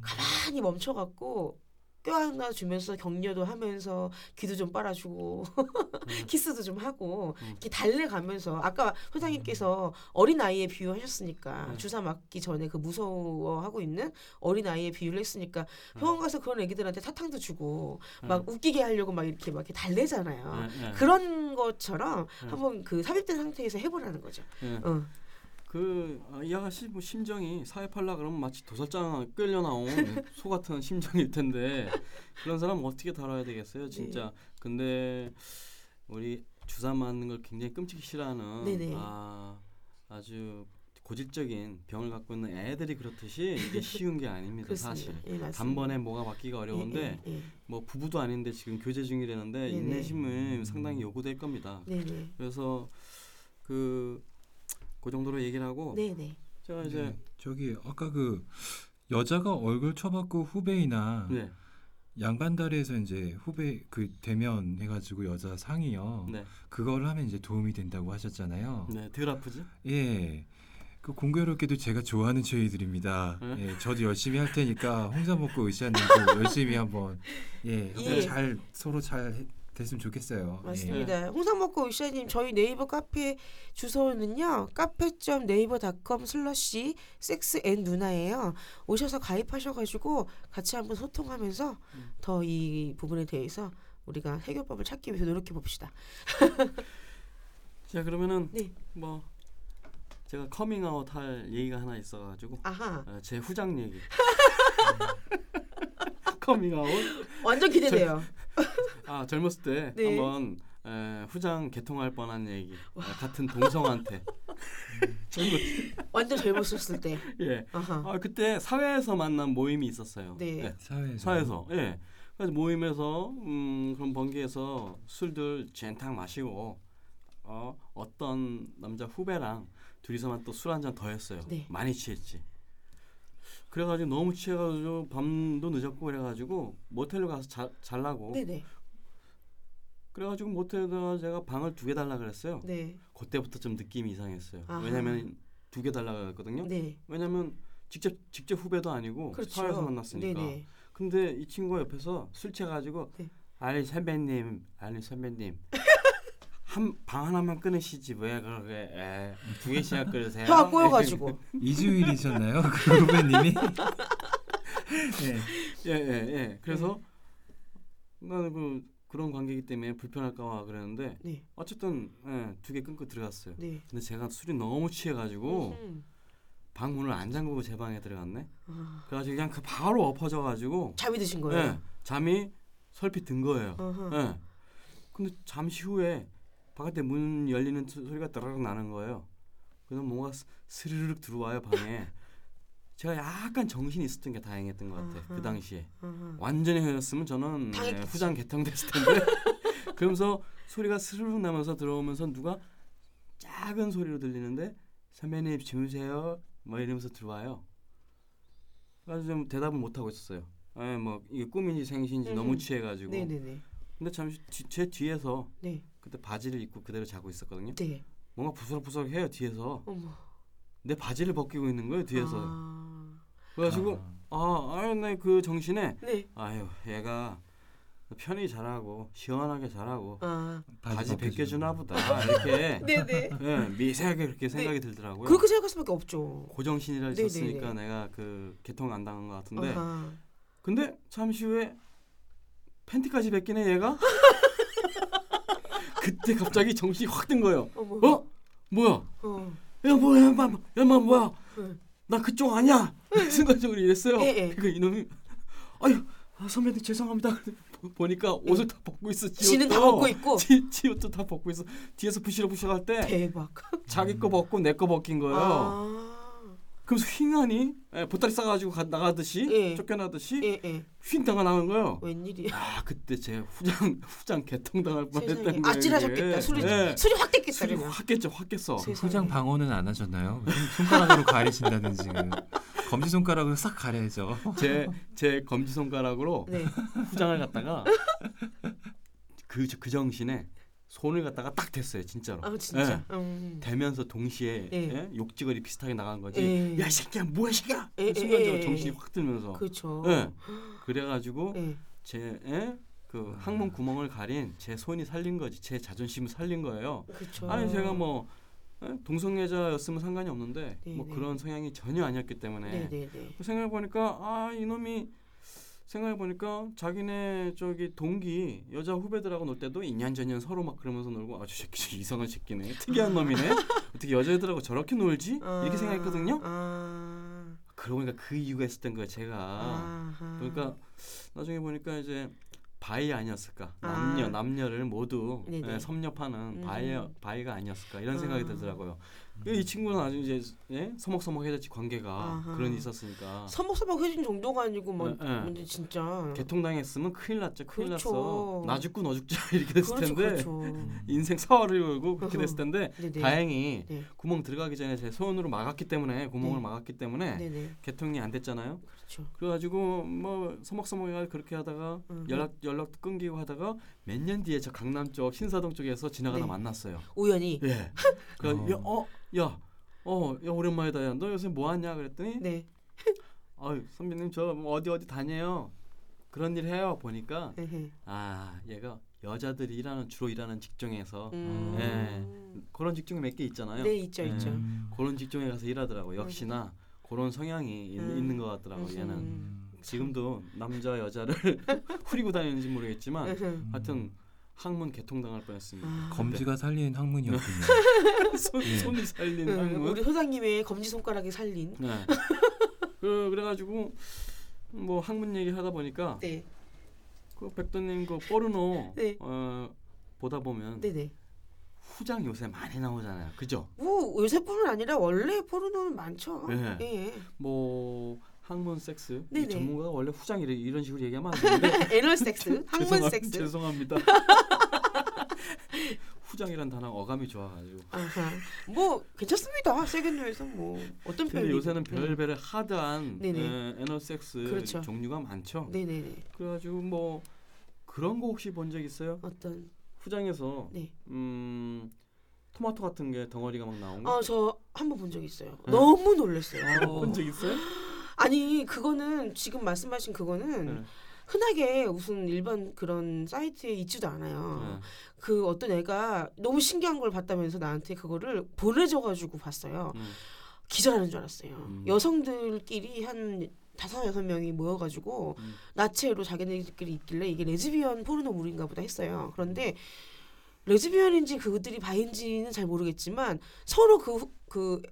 가만히 멈춰갖고 껴안아 주면서 격려도 하면서 귀도 좀 빨아주고 키스도 좀 하고
음.
이렇게 달래가면서 아까 소장님께서 어린 아이의 비유하셨으니까
네.
주사 맞기 전에 그 무서워하고 있는 어린 아이의 비유를 했으니까 병원 가서 그런 애기들한테 사탕도 주고 막 웃기게 하려고 막 이렇게 막 이렇게 달래잖아요. 그런 것처럼
네.
한번 그 삽입된 상태에서 해보라는 거죠.
예.
어.
그 이 아가씨 뭐 심정이 사회 팔라 그러면 마치 도살장 끌려 나온 소 같은 심정일 텐데 그런 사람 어떻게 다뤄야 되겠어요, 진짜. 근데 우리 주사 맞는 걸 굉장히 끔찍이 싫어하는
네네.
아 아주 고질적인 병을 갖고 있는 애들이 그렇듯이 이게 쉬운 게 아닙니다,
그렇습니다.
사실.
예.
단번에 뭐가 바뀌기가 어려운데
예, 예, 예.
뭐 부부도 아닌데 지금 교제 중이라는데. 인내심은 상당히 요구될 겁니다.
네네.
그래서 그, 그 정도로 얘기를 하고
네네.
제가 이제
네. 저기 아까 그 여자가 얼굴 쳐받고 후배이나
네,
양반다리에서 이제 후배 그 대면 해가지고 여자 상이요.
네,
그걸 하면 이제 도움이 된다고 하셨잖아요.
네, 덜 아프지?
예. 그 공교롭게도 제가 좋아하는 체이들입니다.
네.
예, 저도 열심히 할 테니까 홍삼 먹고 의사님도 열심히 한번 예,
예.
잘 서로 잘 해- 됐으면 좋겠어요. 예.
맞습니다. 홍삼 먹고 의사님 저희 네이버 카페 주소는요. 카페.네이버닷컴 슬러시 섹스 앤 누나예요. 오셔서 가입하셔가지고 같이 한번 소통하면서
음.
더이 부분에 대해서 우리가 해결법을 찾기 위해서 노력해 봅시다.
자 그러면은
네.
뭐 제가 커밍아웃 할 얘기가 하나 있어가지고. 어, 제 후장 얘기. 커밍아웃.
완전 기대돼요.
아 젊었을 때
네.
한번 에, 후장 개통할 뻔한 얘기. 에, 같은 동성한테. 젊었.
완전 젊었을 때.
예.
아하.
아 그때 사회에서 만난 모임이 있었어요.
네.
예.
사회에서.
사회에서. 예. 그래서 모임에서 음 그런 번개에서 술들 젠탕 마시고 어 어떤 남자 후배랑 둘이서만 또 술 한 잔 더 했어요.
네.
많이 취했지. 그래가지고 너무 취해가지고 밤도 늦었고 그래가지고 모텔로 가서 자, 잘라고.
네네.
그래가지고 모텔에다가 제가 방을 두 개 달라 그랬어요.
네.
그때부터 좀 느낌이 이상했어요.
아하.
왜냐면 두 개 달라 그랬거든요.
네.
왜냐면 직접 직접 후배도 아니고
그렇죠.
사회에서 만났으니까.
네네.
근데 이 친구가 옆에서 술 취해가지고
네.
아니 선배님, 아니 선배님 한 방 하나만 끊으시지 왜 그렇게 에, 두 개씩이나 끊으세요?
혀가 꼬여가지고.
이주일이셨나요? 그 후배님이? 네.
예예 예, 그래서 나는 그 그런 관계이기 때문에 불편할까봐 그랬는데
네.
어쨌든 예, 두 개 끊고 들어갔어요.
네.
근데 제가 술이 너무 취해가지고
음.
방 문을 안 잠그고 제 방에 들어갔네.
아,
그래가지고 그냥 그 바로 엎어져가지고
잠이 드신 거예요?
예, 잠이 설핏 든 거예요.
어허.
예. 근데 잠시 후에 바깥에 문 열리는 소- 소리가 따르륵 나는 거예요. 그래서 뭔가 스- 스르륵 들어와요 방에. 제가 약간 정신이 있었던 게 다행했던 것 같아.
아하.
그 당시에. 완전히 헤어졌으면 저는 예,
당했겠지.
후장 개통됐을 텐데. 그러면서 소리가 스르륵 나면서 들어오면서 누가 작은 소리로 들리는데 선배님 주무세요. 뭐 이러면서 들어와요. 그래서 좀 대답을 못 하고 있었어요. 예, 뭐 이게 꿈인지 생신인지 너무
음.
취해가지고.
네네네.
근데 잠시 뒤, 제 뒤에서
네.
그때 바지를 입고 그대로 자고 있었거든요.
네.
뭔가 부스럭부스럭해요 뒤에서.
어머.
내 바지를 벗기고 있는 거예요 뒤에서.
아.
그래가지고 아, 아유 내그 정신에
네.
아유 얘가 편히 자라고 시원하게 자라고
아.
바지
벗겨주고.
벗겨주나 보다 이렇게
네네.
예, 미세하게 그렇게 생각이 들더라고요.
그렇게 생각할 수밖에 없죠.
고정신이라. 있었으니까 내가 그 개통 안 당한 것 같은데
아하.
근데 잠시 후에 팬티까지 벗기네 얘가 그때 갑자기 정신이 확 든 거예요.
어머.
어? 뭐야?
어.
야 뭐야 야마 야마 뭐야
응.
나 그쪽 아니야 순간적으로 이랬어요
예, 예.
그 이놈이 아유 아, 선배님 죄송합니다 보- 보니까 옷을 다 벗고 있어 지
지는 다. 벗고 있고.
지, 지 옷도 다 벗고 있어 뒤에서 부시럭부시럭 할때
대박.
자기 거 벗고 내 거 벗긴 거예요
아.
그래서 휑하니 예, 보따리 싸가지고 가, 나가듯이
예.
쫓겨나듯이
예, 예.
휙 당가 나간 거예요
웬일이야.
아 그때 제 후장 후장 개통 당할 뻔했던
세상에.
거예요
아찔하셨겠다. 술이
예.
술이 확 깼겠다.
술이. 확 깼죠 확 깼어
세상에.
후장 방어는 안 하셨나요? 손- 손가락으로 가리신다든지 검지 손가락으로 싹 가려야죠.
제 제 검지 손가락으로
네.
후장을 갖다가 그, 그 정신에 손을 갖다가 딱 댔어요 진짜로
아 진짜.
예.
음.
대면서 동시에
예.
예? 욕지거리 비슷하게 나간 거지
예.
야이 새끼야 뭐야 이 새끼야
예, 예,
순간적으로
예,
정신이
예.
확 들면서
그렇죠.
예. 그래가지고
예.
제 예? 그 항문 구멍을 가린 제 손이 살린 거지 제 자존심을 살린 거예요
그렇죠.
아니 제가 뭐 예? 동성애자였으면 상관이 없는데
네,
뭐
네.
그런 성향이 전혀 아니었기 때문에
네네네.
생각해 보니까 아 이놈이 생각해 보니까 자기네 저기 동기 여자 후배들하고 놀 때도 이년 저년 서로 막 그러면서 놀고 아저 새끼 저 이상한 새끼네 특이한 놈이네 어떻게 여자애들하고 저렇게 놀지 이렇게 생각했거든요
아.
그러고 보니까 그 이유가 있었던 거예요 제가
아하.
그러니까 나중에 보니까 이제 바이 아니었을까
아.
남녀 남녀를 모두. 예, 섭렵하는
음.
바이 바이가 아니었을까 이런 생각이
아.
들더라고요 이 친구는 아주 이제 예? 서먹서먹해졌지 관계가
아하.
그런 게 있었으니까
서먹서먹 해진 정도가 아니고 뭐
예, 예.
근데 진짜
개통당했으면 큰일 났죠. 큰일
그렇죠.
났어. 나 죽고 너 죽자 이렇게 됐을
그렇죠,
텐데
그렇죠.
인생 사활을 걸고 그렇게. 됐을 텐데
네네.
다행히
네.
구멍 들어가기 전에 제 손으로 막았기 때문에 구멍을
네.
막았기 때문에
네네.
개통이 안 됐잖아요.
그렇죠.
그래가지고 뭐 서먹서먹해가 그렇게 하다가
음.
연락 연락도 끊기고 하다가 몇 년 뒤에 저 강남 쪽 신사동 쪽에서 지나가다
네.
만났어요.
우연히.
예. 그
어.
야, 어, 야 오랜만이다. 야, 너 요새 뭐 하냐 그랬더니
네.
아유 선배님 저뭐 어디 어디 다녀요. 그런 일 해요. 보니까
에헤.
아 얘가 여자들이 일하는 주로 일하는 직종에서
음.
예. 그런 직종이 몇개 있잖아요.
네 있죠
예.
있죠.
음.
그런 직종에 가서 일하더라고. 역시나 그런 성향이 있,
음.
있는 것 같더라고.
음.
얘는 지금도 남자 여자를 후리고 다니는지 모르겠지만
에헤.
하여튼 항문 개통당할 뻔했습니다.
아.
검지가 살린 학문이었군요.
손,
예.
손이 살린
응,
항문.
우리 소장님의 검지 손가락이 살린.
네. 그 그래가지고 뭐 학문 얘기 하다 보니까
네.
그 백도님 그 포르노
네.
어, 보다 보면
네네.
후장 요새 많이 나오잖아요. 그죠?
뭐 요새뿐만 아니라 원래 포르노는 많죠.
네.
예.
뭐 학문 섹스 이
네네.
전문가가 원래 후장 이래 이런 식으로 얘기하면 안 되는데
애널 섹스, 학문
죄송합-
섹스.
죄송합니다. 후장이란 단어 어감이 좋아가지고.
아하. 뭐 괜찮습니다. 세계노에서 뭐 어떤
근데
표현이
요새는
네.
별별의 하드한
네네.
에, 애널 섹스
그렇죠.
종류가 많죠.
네네네.
그래가지고 뭐 그런 거 혹시 본 적 있어요?
어떤
후장에서
네.
음 토마토 같은 게 덩어리가 막 나온 거.
아 저 한 번 본 적 있어요.
네.
너무 놀랐어요.
본적 있어요?
아니 그거는 지금 말씀하신 그거는
네.
흔하게 무슨 일반 그런 사이트에 있지도 않아요.
네.
그 어떤 애가 너무 신기한 걸 봤다면서 나한테 그거를 보내줘가지고 봤어요.
음.
기절하는 줄 알았어요.
음.
여성들끼리 한 다섯 여섯 명이 모여가지고
음.
나체로 자기네들끼리 있길래 이게 레즈비언 포르노물인가 보다 했어요. 그런데 레즈비언인지 그들이 바인지는 잘 모르겠지만 서로 그그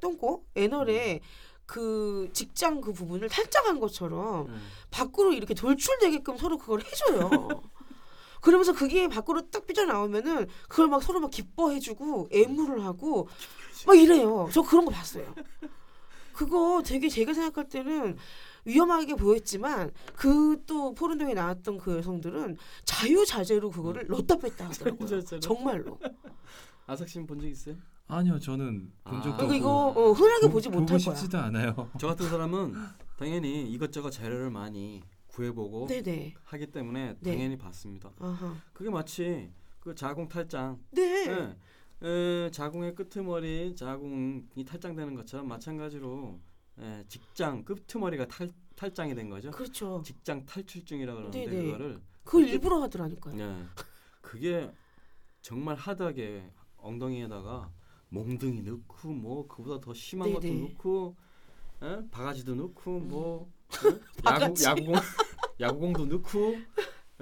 똥꼬 애널에 그 직장 그 부분을 탈장한 것처럼
음.
밖으로 이렇게 돌출되게끔 서로 그걸 해줘요. 그러면서 그게 밖으로 딱 삐져나오면은 그걸 막 서로 막 기뻐해주고 애무를 하고 막 이래요. 저 그런 거 봤어요. 그거 되게 제가 생각할 때는 위험하게 보였지만 그 또 포르노에 나왔던 그 여성들은 자유자재로 그거를 넣다 뺐다 하더라고요. 정말로.
아삭 씨는 본 적 있어요?
아니요, 저는 본
아.
적도
그리고
없고
이거 어, 흔하게
보- 보고
못할 거야.
싶지도 않아요.
저 같은 사람은 당연히 이것저것 자료를 많이 구해보고
네네.
하기 때문에
네.
당연히 봤습니다.
아하.
그게 마치 그 자궁 탈장,
네.
예. 에, 자궁의 끄트머리 자궁이 탈장되는 것처럼 마찬가지로 예, 직장 끄트머리가 탈, 탈장이 된 거죠.
그렇죠.
직장 탈출증이라 그러는데
네네.
그거를
그걸 일부러 하더라니까요.
예, 그게 정말 하드하게 엉덩이에다가 몽둥이 넣고 뭐 그보다 더 심한 것도
네네.
넣고 예? 바가지도 넣고 뭐 예? 야구
바가지.
야구공 야구공도 넣고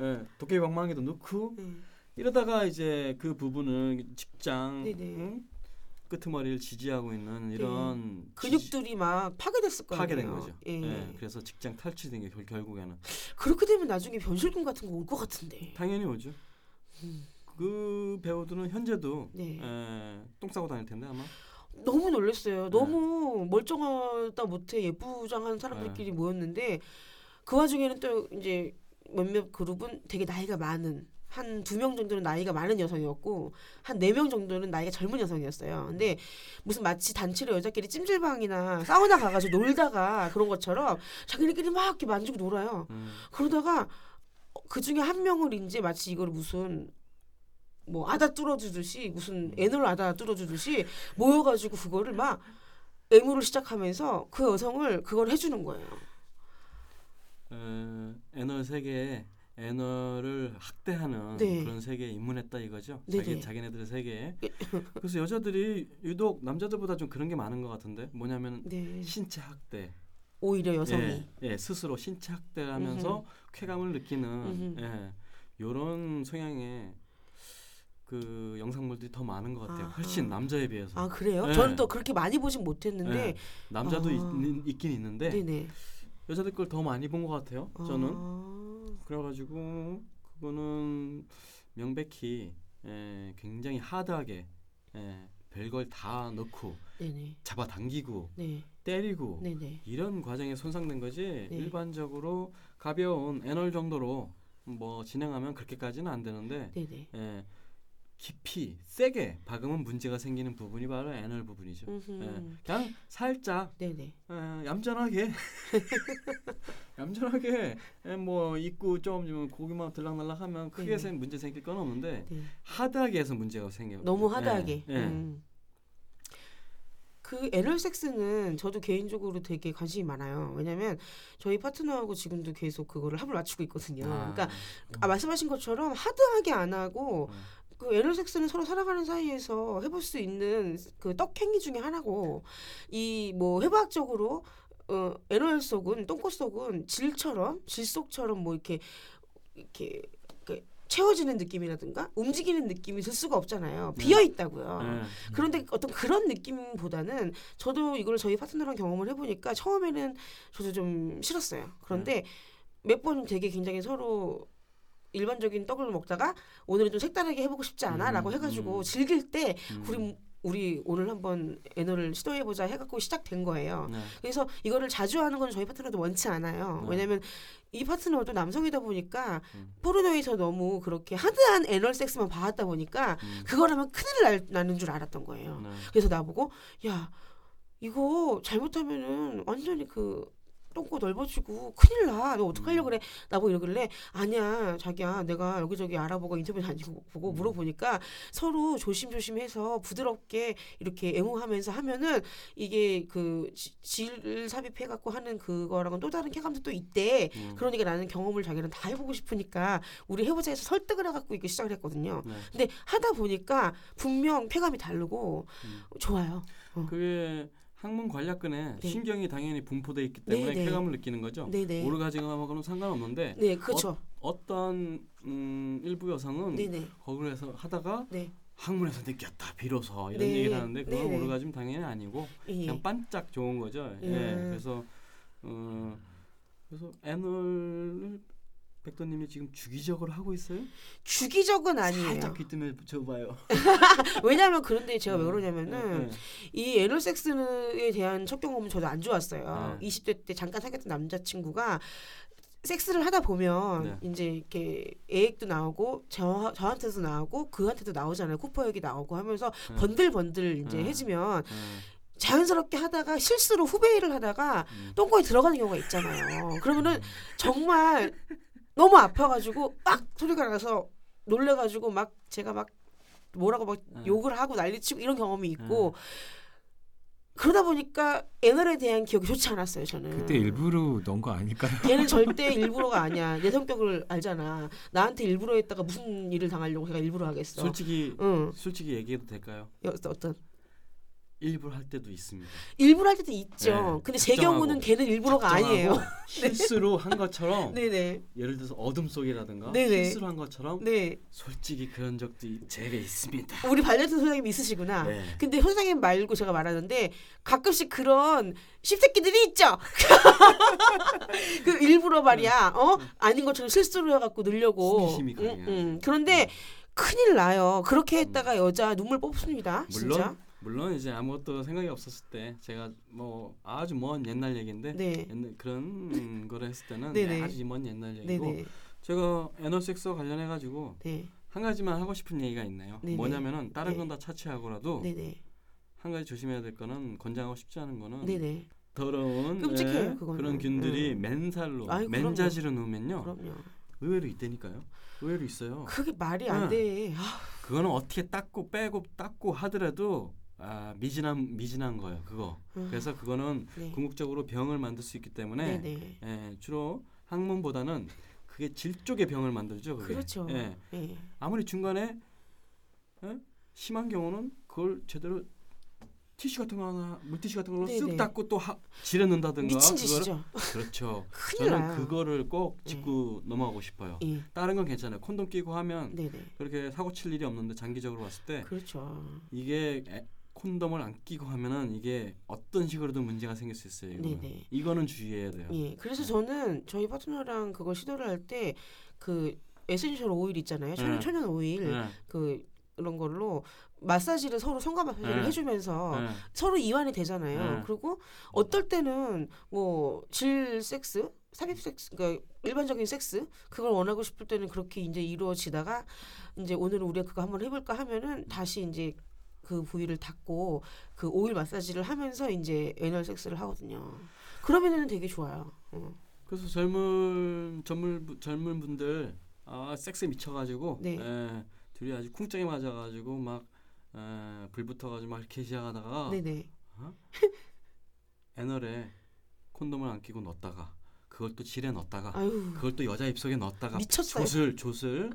예, 도깨비 방망이도 넣고
네.
이러다가 이제 그 부분을 직장. 응? 끄트머리를 지지하고 있는 이런 지지-
근육들이 막 파괴됐을 거예요.
파괴된 거죠.
예.
예, 그래서 직장 탈출된 게 결, 결국에는
그렇게 되면 나중에 변실금 같은 거 올 것 같은데.
당연히 오죠.
음.
그 배우들은 현재도
네.
에, 똥 싸고 다닐 텐데 아마.
너무
네.
놀랐어요. 너무 멀쩡하다 못해 예쁘장한 사람들끼리
네.
모였는데 그 와중에는 또 이제 몇몇 그룹은 되게 나이가 많은 한 두 명 정도는 나이가 많은 여성이었고 한 네 명 정도는 나이가 젊은 여성이었어요. 근데 무슨 마치 단체로 여자끼리 찜질방이나 사우나 가가지고 놀다가 그런 것처럼 자기네끼리 막 이렇게 만지고 놀아요.
음.
그러다가 그 중에 한 명을 이제 마치 이걸 무슨 뭐 아다 뚫어주듯이 무슨 애널 아다 뚫어주듯이 모여가지고 그거를 막 애무를 시작하면서 그 여성을 그걸 해주는 거예요.
에, 애널 세계에 애널을 학대하는
네.
그런 세계에 입문했다 이거죠.
네네.
자기 자기네들의 세계에. 그래서 여자들이 유독 남자들보다 좀 그런 게 많은 것 같은데 뭐냐면
네.
신체 학대.
오히려 여성이
예, 예, 스스로 신체 학대하면서 쾌감을 느끼는
음흠.
예, 요런 성향의 그 영상물들이 더 많은 것 같아요.
아하.
훨씬 남자에 비해서.
아 그래요?
네.
저는 또 그렇게 많이 보진 못했는데
예, 남자도
아.
있, 있긴 있는데
네네.
여자들 걸 더 많이 본 것 같아요. 저는
아,
그래가지고 그거는 명백히 예, 굉장히 하드하게 예, 별걸 다 넣고
네네.
잡아당기고
네.
때리고
네네.
이런 과정에 손상된 거지
네.
일반적으로 가벼운 애널 정도로 뭐 진행하면 그렇게까지는 안 되는데
네네.
예, 깊이 세게 박으면 문제가 생기는 부분이 바로 애널 부분이죠. 예, 그냥 살짝
네네.
예, 얌전하게 얌전하게 예, 뭐 입구 좀, 좀 고기만 들락날락하면 크게
네네.
생 문제 생길 건 없는데
네.
하드하게 해서 문제가 생겨.
너무 하드하게.
예, 예.
음. 그 애널 섹스는 저도 개인적으로 되게 관심이 많아요. 왜냐면 저희 파트너하고 지금도 계속 그거를 합을 맞추고 있거든요.
아,
그러니까 아, 말씀하신 것처럼 하드하게 안 하고
음.
그 애널 섹스는 서로 살아가는 사이에서 해볼 수 있는 그 떡행위 중에 하나고 이 뭐 해부학적으로 어 애널 속은 똥꼬 속은 질처럼 질속처럼 뭐 이렇게 이렇게, 이렇게 채워지는 느낌이라든가 움직이는 느낌이 들 수가 없잖아요.
네.
비어 있다고요.
네.
그런데 어떤 그런 느낌보다는 저도 이걸 저희 파트너랑 경험을 해보니까 처음에는 저도 좀 싫었어요. 그런데
네.
몇번 되게 굉장히 서로 일반적인 떡을 먹다가 오늘은 좀 색다르게 해보고 싶지 않아라고
음,
해가지고
음.
즐길 때
음.
우리 우리 오늘 한번 애너를 시도해보자 해갖고 시작된 거예요.
네.
그래서 이거를 자주 하는 건 저희 파트너도 원치 않아요.
네.
왜냐면 이 파트너도 남성이다 보니까
음.
포르노에서 너무 그렇게 하드한 애널 섹스만 봐왔다 보니까
음.
그거라면 큰일 날, 나는 줄 알았던 거예요.
네.
그래서 나보고 야 이거 잘못하면은 완전히 그 똥꼬 넓어지고 큰일 나. 너 어떡하려고 그래? 나보고 이러길래 아니야 자기야 내가 여기저기 알아보고 인터뷰 다니고 보고
음.
물어보니까 서로 조심조심해서 부드럽게 이렇게 애무하면서 하면은 이게 그 질 삽입해갖고 하는 그거랑은 또 다른 쾌감도 또 있대.
음.
그러니까 나는 경험을 자기랑 다 해보고 싶으니까 우리 해보자 해서 설득을 해갖고 이렇게 시작을 했거든요.
네.
근데 하다 보니까 분명 쾌감이 다르고
음.
좋아요.
그게 항문 관략근에
네.
신경이 당연히 분포돼 있기 때문에
네, 네.
쾌감을 느끼는 거죠.
네네.
오르가즘하고는 상관없는데
네, 그렇죠.
어 떤 음, 일부 여성은
네네.
거기에서 하다가
네.
항문에서 느꼈다 비로소 이런
네.
얘기를 하는데 그건
네네.
오르가즘 당연히 아니고
예.
그냥 반짝 좋은 거죠. 예.
음.
그래서 어, 그래서 애널을 백도님이 지금 주기적으로 하고 있어요?
주기적은 아니에요.
살짝 귀뜸해 줘봐요.
왜냐하면 그런데 제가 왜
음.
그러냐면은
네,
이 애널 섹스에 대한 첫 경험은 저도 안 좋았어요.
네.
20대 때 잠깐 사귀었던 남자친구가 섹스를 하다 보면
네.
이제 이렇게 애액도 나오고 저 저한테도 나오고 그한테도 나오잖아요. 쿠퍼 액이 나오고 하면서
네.
번들번들 이제
네.
해지면
네.
자연스럽게 하다가 실수로 후배 일을 하다가
음.
똥꼬에 들어가는 경우가 있잖아요. 그러면은 정말 너무 아파가지고 막 소리가 나서 놀래가지고 막 제가 막 뭐라고 막
네.
욕을 하고 난리치고 이런 경험이 있고 그러다 보니까 애널에 대한 기억이 좋지 않았어요. 저는
그때 일부러 넣은 거 아닐까요?
걔는 절대 일부러가 아니야. 내 성격을 알잖아. 나한테 일부러 했다가 무슨 일을 당하려고 걔가 일부러 하겠어.
솔직히
응.
솔직히 얘기해도 될까요?
여- 어떤
일부러 할 때도 있습니다.
일부러 할 때도 있죠.
네,
근데 제 경우는 걔는 일부러가 아니에요.
실수로 한 것처럼
네네.
예를 들어서 어둠 속이라든가
네네.
실수로 한 것처럼
네.
솔직히 그런 적도 이- 제가 있습니다.
우리 발레트 소장님 있으시구나.
네.
근데 소장님 말고 제가 말하는데 가끔씩 그런 씹새끼들이 있죠. 그 일부러 말이야. 어 아닌 것처럼 실수로 해갖고 늘려고.
호기심이 강해요.
그런데 큰일 나요. 그렇게 했다가 여자 눈물 뽑습니다. 진짜.
물론 이제 아무것도 생각이 없었을 때 제가 뭐 아주 먼 옛날 얘기인데
네.
옛날 그런 거를 했을 때는
네네.
아주 먼 옛날 얘기고
네네.
제가 애널섹스와 관련해 가지고
네.
한 가지만 하고 싶은 얘기가 있네요.
네네.
뭐냐면은 다른
네.
건다 차치하고라도. 한 가지 조심해야 될 거는 권장하고 싶지 않은 거는. 더러운
끔찍해요,
예. 그런 균들이
음.
맨살로
아이.
맨자지로 놓으면요
그럼요.
의외로 있다니까요. 의외로 있어요.
그게 말이 안
응.
돼. 아,
그거는 어떻게 닦고 빼고 닦고 하더라도 아, 미진한 미진한 거예요. 그거.
음.
그래서 그거는
네.
궁극적으로 병을 만들 수 있기 때문에
네네.
예, 주로 항문보다는 그게 질 쪽의 병을 만들죠. 그게.
그렇죠.
예.
예.
아무리 중간에 예? 심한 경우는 그걸 제대로 티슈 같은 거 하나 물티슈 같은 걸로
네네.
쓱 닦고 또 하, 지려 넣는다든가
미친 짓이죠.
그렇죠. 저는
나요.
그거를 꼭 짚고 넘어가고 싶어요.
예.
다른 건 괜찮아요. 콘돔 끼고 하면
네네.
그렇게 사고 칠 일이 없는데 장기적으로 봤을 때
그렇죠.
이게 에- 콘돔을 안 끼고 하면은 이게 어떤 식으로든 문제가 생길 수 있어요. 이거는,
네네.
이거는 주의해야 돼요.
예. 그래서
네.
저는 저희 파트너랑 그걸 시도를 할 때 그 essential 오일 있잖아요. 천연,
네.
천연 오일
네.
그 이런 걸로 마사지를 서로 성감 마사지를
네.
해주면서
네.
서로 이완이 되잖아요.
네.
그리고 어떨 때는 뭐 질 섹스, 삽입 섹스, 그러니까 일반적인 섹스 그걸 원하고 싶을 때는 그렇게 이제 이루어지다가 이제 오늘은 우리가 그거 한번 해볼까 하면은 다시 이제 그 부위를 닫고 그 오일 마사지를 하면서 이제 애널 섹스를 하거든요. 그러면은 되게 좋아요. 어.
그래서 젊은 젊은 젊은 분들 아 섹스에 미쳐가지고
네.
예, 둘이 아주 쿵짝이 맞아가지고 막 에, 불 붙어가지고 막 이렇게 시작하다가
네네.
애널에 콘돔을 안 끼고 넣었다가 그걸 또 질에 넣었다가
아유
그걸 또 여자 입속에 넣었다가
미쳤어요.
조슬 조슬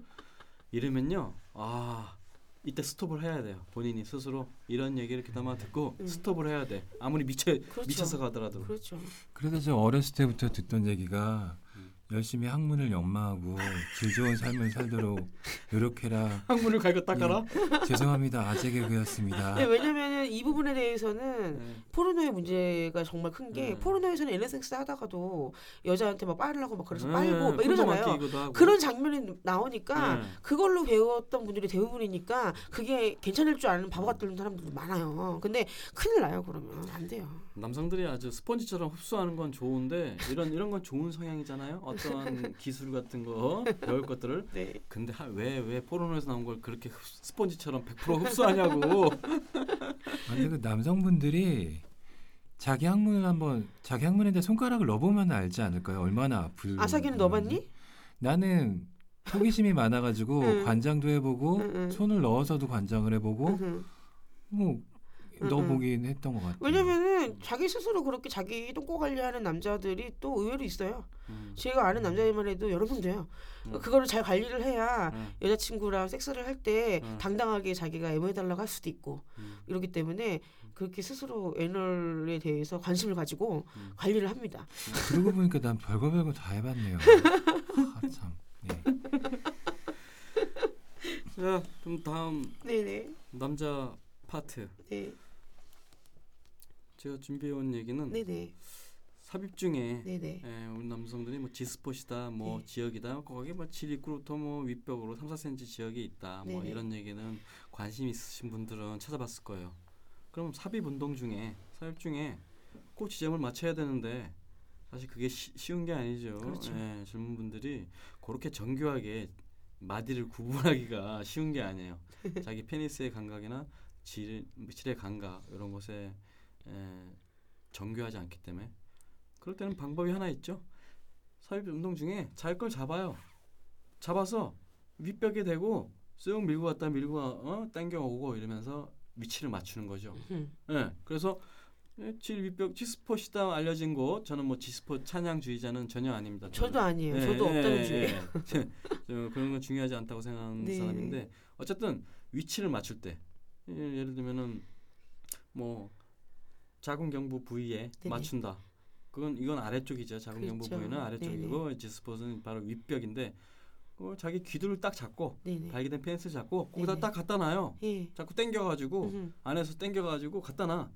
이러면요 아 이때 스톱을 해야 돼요 본인이 스스로 이런 얘기를 그나마 듣고
음.
스톱을 해야 돼 아무리 미쳐
그렇죠.
미쳐서 가더라도
그렇죠.
그래서 저 어렸을 때부터 듣던 얘기가
음.
열심히 학문을 연마하고 질 좋은 삶을 살도록 노력해라.
학문을 갈고 닦아라.
예, 죄송합니다. 아재 개그였습니다.
네, 왜냐면은 이 부분에 대해서는
네.
포르노의 문제가 정말 큰게
네.
포르노에서는 엘레섹스 하다가도 여자한테 막 빨으려고 막 그래서
네,
빨고 막 이러잖아요. 그런 장면이 나오니까
네.
그걸로 배웠던 분들이 대부분이니까 그게 괜찮을 줄 아는 바보 같은 사람들도 많아요. 근데 큰일 나요 그러면 안 돼요.
남성들이 아주 스펀지처럼 흡수하는 건 좋은데 이런 이런 건 좋은 성향이잖아요. 어떤 기술 같은 거 배울 것들을
네.
근데 왜왜 포르노에서 나온 걸 그렇게 흡- 스펀지처럼 100% 흡수하냐고.
아, 근데 그 남성분들이 자기 학문을 한번 자기 대해 손가락을 넣어보면 알지 않을까요? 얼마나 아플.
아사기는 넣어봤니?
나는 호기심이 많아가지고
응.
관장도 해보고
응, 응.
손을 넣어서도 관장을 해보고. 뭐
응,
넣어보긴 했던 것 같아요.
왜냐면은 자기 스스로 그렇게 자기 똥꼬 관리하는 남자들이 또 의외로 있어요.
음.
제가 아는 남자애만 해도 여러 명 돼요.
음.
그거를 잘 관리를 해야
음.
여자친구랑 섹스를 할때
음.
당당하게 자기가 애모해달라고 할 수도 있고
음.
이러기 때문에 그렇게 스스로 애널에 대해서 관심을 가지고
음.
관리를 합니다.
그러고 보니까 난 별거 별거 다 해봤네요. 아, 참. 네.
자, 그럼 다음
네네.
남자 파트.
네.
제가 준비해 온 얘기는
네네.
삽입 중에
네네.
예, 우리 남성들이 뭐 지스폿이다, 뭐
네.
지역이다, 거기 뭐 지리꾸부터 뭐 윗벽으로 3, 4cm 지역이 있다, 뭐
네네.
이런 얘기는 관심 있으신 분들은 찾아봤을 거예요. 그럼 삽입 운동 중에 삽입 중에 꼭 지점을 맞춰야 되는데 사실 그게 시, 쉬운 게 아니죠.
그렇죠.
예, 젊은 분들이 그렇게 정교하게 마디를 구분하기가 쉬운 게 아니에요. 자기 페니스의 감각이나 질, 질의 감각 이런 것에 에, 정교하지 않기 때문에 그럴 때는 방법이 하나 있죠. 삽입 운동 중에 자기 걸 잡아요. 잡아서 윗벽에 대고 쓱 밀고 갔다 밀고 가- 어? 당겨 오고 이러면서 위치를 맞추는 거죠.
음.
예. 그래서 예, 질 윗벽 지스폿이다 알려진 곳 저는 뭐 지스폿 찬양주의자는 전혀 아닙니다. 저는.
저도 아니에요.
예,
저도
예,
없다는
예,
주의예요.
예. 그런 건 중요하지 않다고 생각하는
네.
사람인데 어쨌든 위치를 맞출 때 예, 예를 들면은 뭐 자궁경부 부위에
네네.
맞춘다. 그건 이건 아래쪽이죠. 자궁경부
그렇죠.
부위는 아래쪽이고 지스폿은 바로 윗벽인데 그 자기 귀두를 딱 잡고
네네.
발기된 페니스 잡고 거기다
네네.
딱 갖다 놔요.
예.
자꾸 당겨가지고. 안에서 당겨가지고 갖다 놔.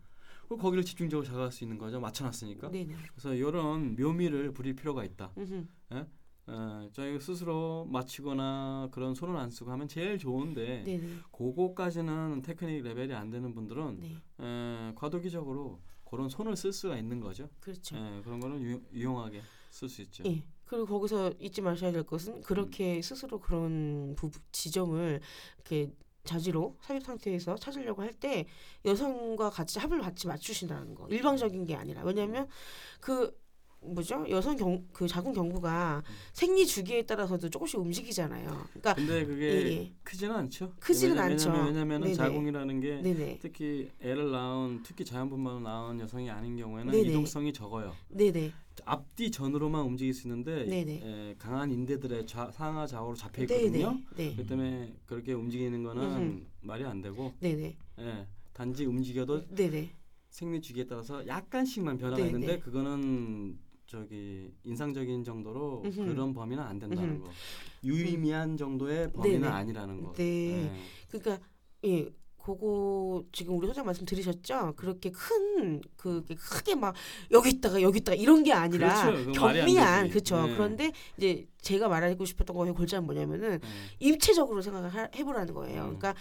그 거기를 집중적으로 잡아갈 수 있는 거죠. 맞춰놨으니까.
네네.
그래서 이런 묘미를 부릴 필요가 있다.
음 흠.
어, 저희 스스로 맞추거나 그런 손을 안 쓰고 하면 제일 좋은데
네네.
그거까지는 테크닉 레벨이 안 되는 분들은
네.
에, 과도기적으로 그런 손을 쓸 수가 있는 거죠.
그렇죠.
에, 그런 거는 유, 유용하게 쓸 수 있죠.
예. 그리고 거기서 잊지 마셔야 될 것은 그렇게
음.
스스로 그런 부, 지점을 이렇게 자지로 삽입 상태에서 찾으려고 할 때 여성과 같이 합을 같이 맞추신다는 거 일방적인 게 아니라 왜냐하면 그 뭐죠 여성 경 그 자궁 경부가
음.
생리 주기에 따라서도 조금씩 움직이잖아요. 그러니까
근데 그게
예, 예.
크지는 않죠.
크지는
왜냐면,
않죠.
왜냐면
네네.
자궁이라는 게
네네
특히 애를 낳은 특히 자연분만으로 낳은 여성이 아닌 경우에는
네네.
이동성이 적어요.
네네
앞뒤 전으로만 움직일 수 있는데. 에, 강한 인대들의 좌, 상하 좌우로 잡혀 있거든요. 그렇기 때문에 그렇게 움직이는 거는
음흠.
말이 안 되고
네네
예, 단지 움직여도
네네
생리 주기에 따라서 약간씩만 변화가
네네.
있는데 그거는 저기 인상적인 정도로
음흠.
그런 범위는 안 된다는
음흠.
거 유의미한 정도의 범위는
네네.
아니라는 거
네.
예.
그러니까 예 그거 지금 우리 소장 말씀 들으셨죠? 그렇게 큰 그게 크게 막 여기 있다가 여기 있다가 이런 게 아니라
그렇죠.
경미한. 그렇죠.
네.
그런데 이제 제가 말하고 싶었던 거의 골자는 뭐냐면은
예.
입체적으로 생각을 하- 해보라는 거예요.
음.
그러니까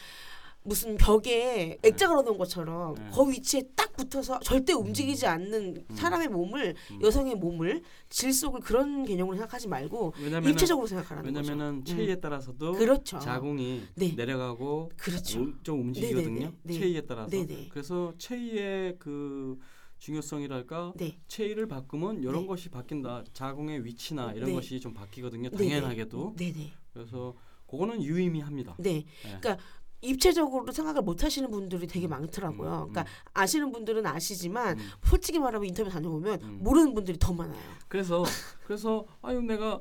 무슨 벽에 액자 걸어놓은 것처럼
네.
그 위치에 딱 붙어서 절대 움직이지 않는
음.
사람의 몸을
음.
여성의 몸을 질 속을 그런 개념으로 생각하지 말고
왜냐면은
입체적으로 생각하라는
왜냐면은
거죠.
체위에 따라서도
그렇죠.
자궁이
네.
내려가고
그렇죠.
우- 좀 움직이거든요.
네네네. 네.
체위에 따라서.
네네.
그래서 체위의 그 중요성이랄까
네.
체위를 바꾸면 이런
네.
것이 바뀐다. 자궁의 위치나 이런
네.
것이 좀 바뀌거든요. 당연하게도. 그래서 그거는 유의미합니다.
네.
네.
그러니까 입체적으로 생각을 못 하시는 분들이 되게
음,
많더라고요.
음, 음.
그러니까 아시는 분들은 아시지만
음.
솔직히 말하면 인터뷰 다녀보면
음.
모르는 분들이 더 많아요.
그래서 그래서 아유 내가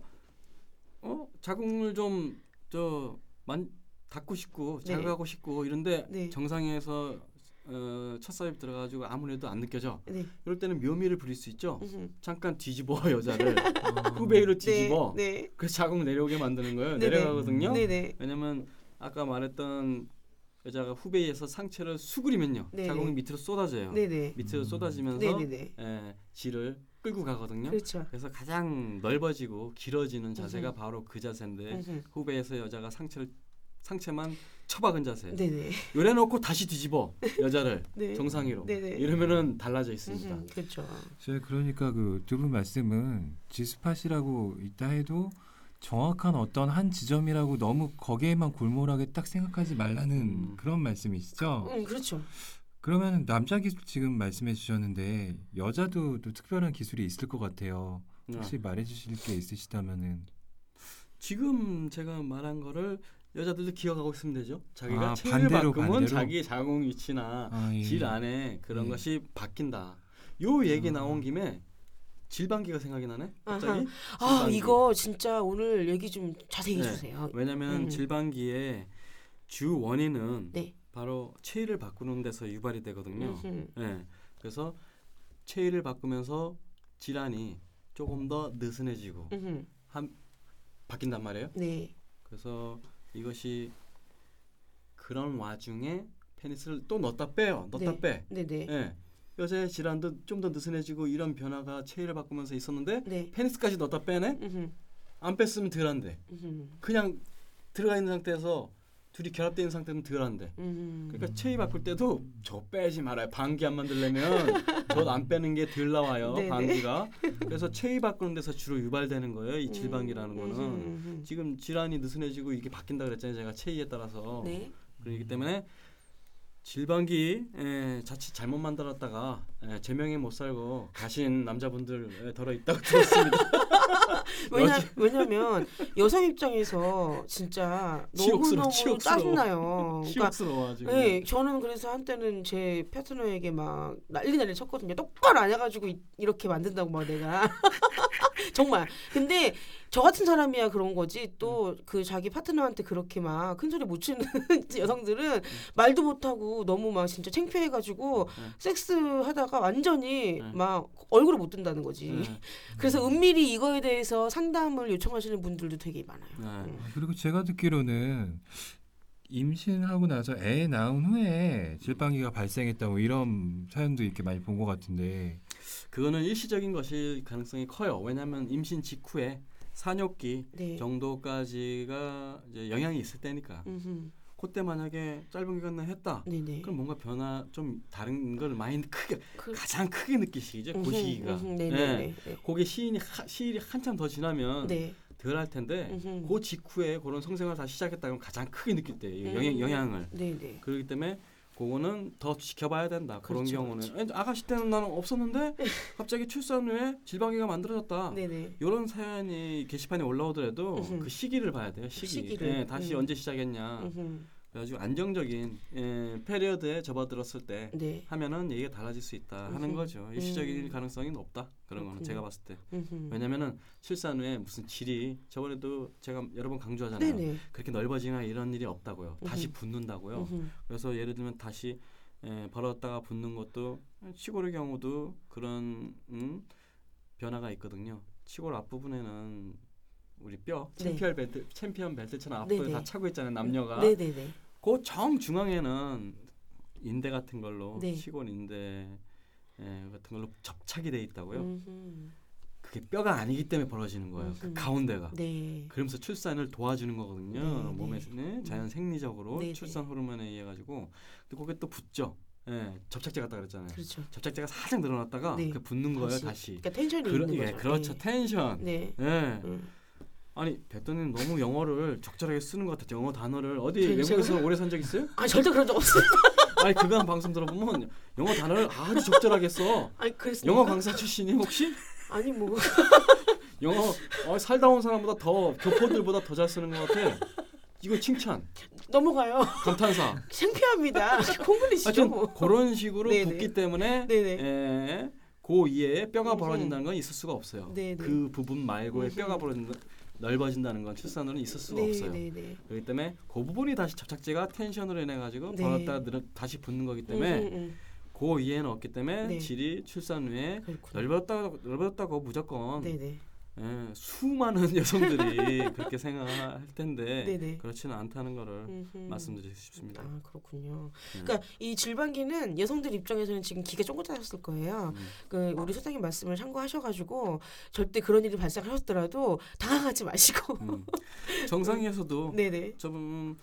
어 자궁을 좀 저만 닫고 싶고
네.
자극하고 싶고 이런데
네.
정상에서 어, 첫 삽입 들어가지고 아무래도 안 느껴져.
네.
이럴 때는 묘미를 부릴 수 있죠.
음흠.
잠깐 뒤집어 여자를 후베이로 뒤집어.
네. 네.
그래서 자궁 내려오게 만드는 거예요. 내려가거든요. 왜냐면 아까 말했던 여자가 후베이에서 상체를 수그리면요.
네네.
자궁이 밑으로 쏟아져요.
네네.
밑으로 쏟아지면서
네네네.
에, 질을 끌고 가거든요.
그렇죠.
그래서 가장 넓어지고 길어지는 자세가
음흠.
바로 그 자세인데
음흠.
후베이에서 여자가 상체를 상체만 처박은 자세.
네네.
요래놓고 다시 뒤집어 여자를
네.
정상위로.
네네.
이러면은 달라져 있습니다.
음흠. 그렇죠.
제가 그러니까 그 두 분 말씀은 지스팟이라고 있다 해도 정확한 어떤 한 지점이라고 너무 거기에만 골몰하게 딱 생각하지 말라는
음.
그런 말씀이시죠?
음, 그렇죠.
그러면 남자 기술 지금 말씀해 주셨는데 여자도 또 특별한 기술이 있을 것 같아요. 혹시 말해 주실 게 있으시다면은
지금 제가 말한 거를 여자들도 기억하고 있으면 되죠. 자기가
아, 반대로?
자기 자궁 위치나
아, 예.
질 안에 그런
예.
것이 바뀐다. 요 얘기
아.
나온 김에 질방기가 생각이 나네. 갑자기.
아. 이거 진짜 오늘 얘기 좀 자세히
네.
해주세요.
왜냐하면
음.
질방기의 주 원인은
네.
바로 체위를 바꾸는 데서 유발이 되거든요.
음흠.
예. 그래서 체위를 바꾸면서 질환이 조금 더 느슨해지고
음흠.
한 바뀐단 말이에요.
네.
그래서 이것이 그런 와중에 페니스를 또 넣었다 빼요. 넣었다
네.
빼.
네네.
예. 여자의 질환도 좀 더 느슨해지고 이런 변화가 체위를 바꾸면서 있었는데
네.
페니스까지 넣었다 빼네.
음흠.
안 뺐으면 덜한데.
음흠.
그냥 들어가 있는 상태에서 둘이 있는 상태는 덜한데.
음흠.
그러니까 체위 바꿀 때도 저 빼지 말아요. 방귀 안 만들려면 저 안 빼는 게 덜 나와요.
네네.
방귀가. 그래서 체위 바꾸는 데서 주로 유발되는 거예요. 이 질방기라는
음,
거는.
음흠, 음흠.
지금 질환이 느슨해지고 이게 바뀐다 그랬잖아요. 제가 체위에 따라서.
네.
그렇기 때문에 질방기 에, 자칫 잘못 만들었다가 에, 제명에 못 살고 가신 남자분들 에, 덜어 있다고 들었습니다.
왜냐 왜냐면 여성 입장에서 진짜
치욕스러워,
너무 너무
치욕스러워.
짜증나요. 그러니까
키옥스러워 지금.
네, 저는 그래서 한때는 제 파트너에게 막 난리 난리 쳤거든요. 똑바로 안 해가지고 이, 이렇게 만든다고 막 내가 정말. 근데 저 같은 사람이야 그런 거지 또 그 자기 파트너한테 그렇게 막 큰 소리 못 치는 여성들은 말도 못하고 너무 막 진짜 창피해가지고
네.
섹스 하다 가 완전히
네.
막 얼굴을 못 든다는 거지.
네.
그래서 은밀히 이거에 대해서 상담을 요청하시는 분들도 되게 많아요.
네.
음.
그리고 제가 듣기로는 임신하고 나서 애 낳은 후에 질방기가 발생했다고 이런 사연도 이렇게 많이 본 것 같은데
그거는 일시적인 것일 가능성이 커요. 왜냐하면 임신 직후에 산욕기
네.
정도까지가 이제 영향이 있을 때니까.
음흠.
그때 만약에 짧은 기간 내에 했다.
네네.
그럼 뭔가 변화 좀 다른 걸 많이 크게
그,
가장 크게 느끼시죠. 그
음흠,
시기가.
음흠,
예.
네네네. 네.
그게 시인이 하, 시일이 한참 더 지나면
네.
덜할 텐데
음흠.
그 직후에 그런 성생활 다 시작했다 그러면 가장 크게 느낄 때
음.
영향, 영향을
네네.
그렇기 때문에 그거는 더 지켜봐야 된다 그런
그렇죠,
경우는
그렇죠.
아가씨 때는 나는 없었는데 갑자기 출산 후에 질방기가 만들어졌다
네네.
이런 사연이 게시판에 올라오더라도
음흠.
그 시기를 봐야 돼요 시기
시기를.
예, 다시
음.
언제 시작했냐
음흠.
그래가지고 안정적인 예, 페리어드에 접어들었을 때
네.
하면은 얘기가 달라질 수 있다 하는
음흠.
거죠 일시적인
음.
가능성이 높다 그런 거는. 제가 봤을 때
음흠.
왜냐면은 출산 후에 무슨 질이 저번에도 제가 여러 번 강조하잖아요.
네네.
그렇게 넓어지거나 이런 일이 없다고요. 다시
음흠.
붙는다고요.
음흠.
그래서 예를 들면 다시 에, 벌었다가 붙는 것도 치골의 경우도 그런 음, 변화가 있거든요. 치골 앞부분에는 우리 뼈
네.
챔피언 벨트 챔피언 벨트처럼
네네.
다 차고 있잖아요. 남녀가.
네네네.
그 정중앙에는 인대 같은 걸로
네.
치골 인대 에, 같은 걸로 접착이 돼 있다고요.
음흠.
그게 뼈가 아니기 때문에 벌어지는 거예요. 그. 가운데가.
네.
그러면서 출산을 도와주는 거거든요.
네,
몸에
네.
네, 자연 생리적으로
네,
출산 호르몬에 의해 가지고 근데 그게 또 붙죠. 예, 접착제 같다 그랬잖아요.
그렇죠.
접착제가 살짝 늘어났다가
네.
그 붙는 거예요,
다시.
다시.
그러니까 텐션이
그러,
있는
예,
거죠.
그렇죠.
네.
텐션.
네.
예.
음.
아니, 백도님 너무 영어를 적절하게 쓰는 것 같아요. 영어 단어를 어디? 외국에서 오래 산 적 있어요?
아 절대 그런 적 없어요.
아니, 한 방송 들어보면 영어 단어를 아주 적절하게 써.
아니 그랬습니까?
영어 강사 출신이 혹시?
아니 뭐
영어 어, 살다 온 사람보다 더 교포들보다 더 잘 쓰는 것 같아. 이거 칭찬,
넘어가요.
감탄사.
창피합니다. 콩글리시죠. 뭐.
그런 식으로
네네.
붙기 때문에
네네.
에, 그 이에 뼈가
음.
벌어진다는 건 있을 수가 없어요.
네네.
그 부분 말고의. 뼈가 벌어진다. 넓어진다는 건 출산으로는 있을 수가
네,
없어요.
네, 네.
그렇기 때문에 그 부분이 다시 접착제가 텐션으로 인해 가지고
네.
벌었다가 늘어, 다시 붙는 거기 때문에
음, 음, 음.
그 이해는 없기 때문에
네.
질이 출산 후에. 넓었다고 넓었다고 무조건
네, 네.
예, 수많은 여성들이 그렇게 생각할 텐데
네네.
그렇지는 않다는 거를
음흠.
말씀드리고 싶습니다.
아 그렇군요.
음.
그러니까 이 질방기는 여성들 입장에서는 지금 기가 쫑긋하셨을 거예요.
음.
그 우리 소장님 말씀을 참고하셔가지고 절대 그런 일이 발생하셨더라도 당황하지 마시고.
음. 정상에서도
네네.
좀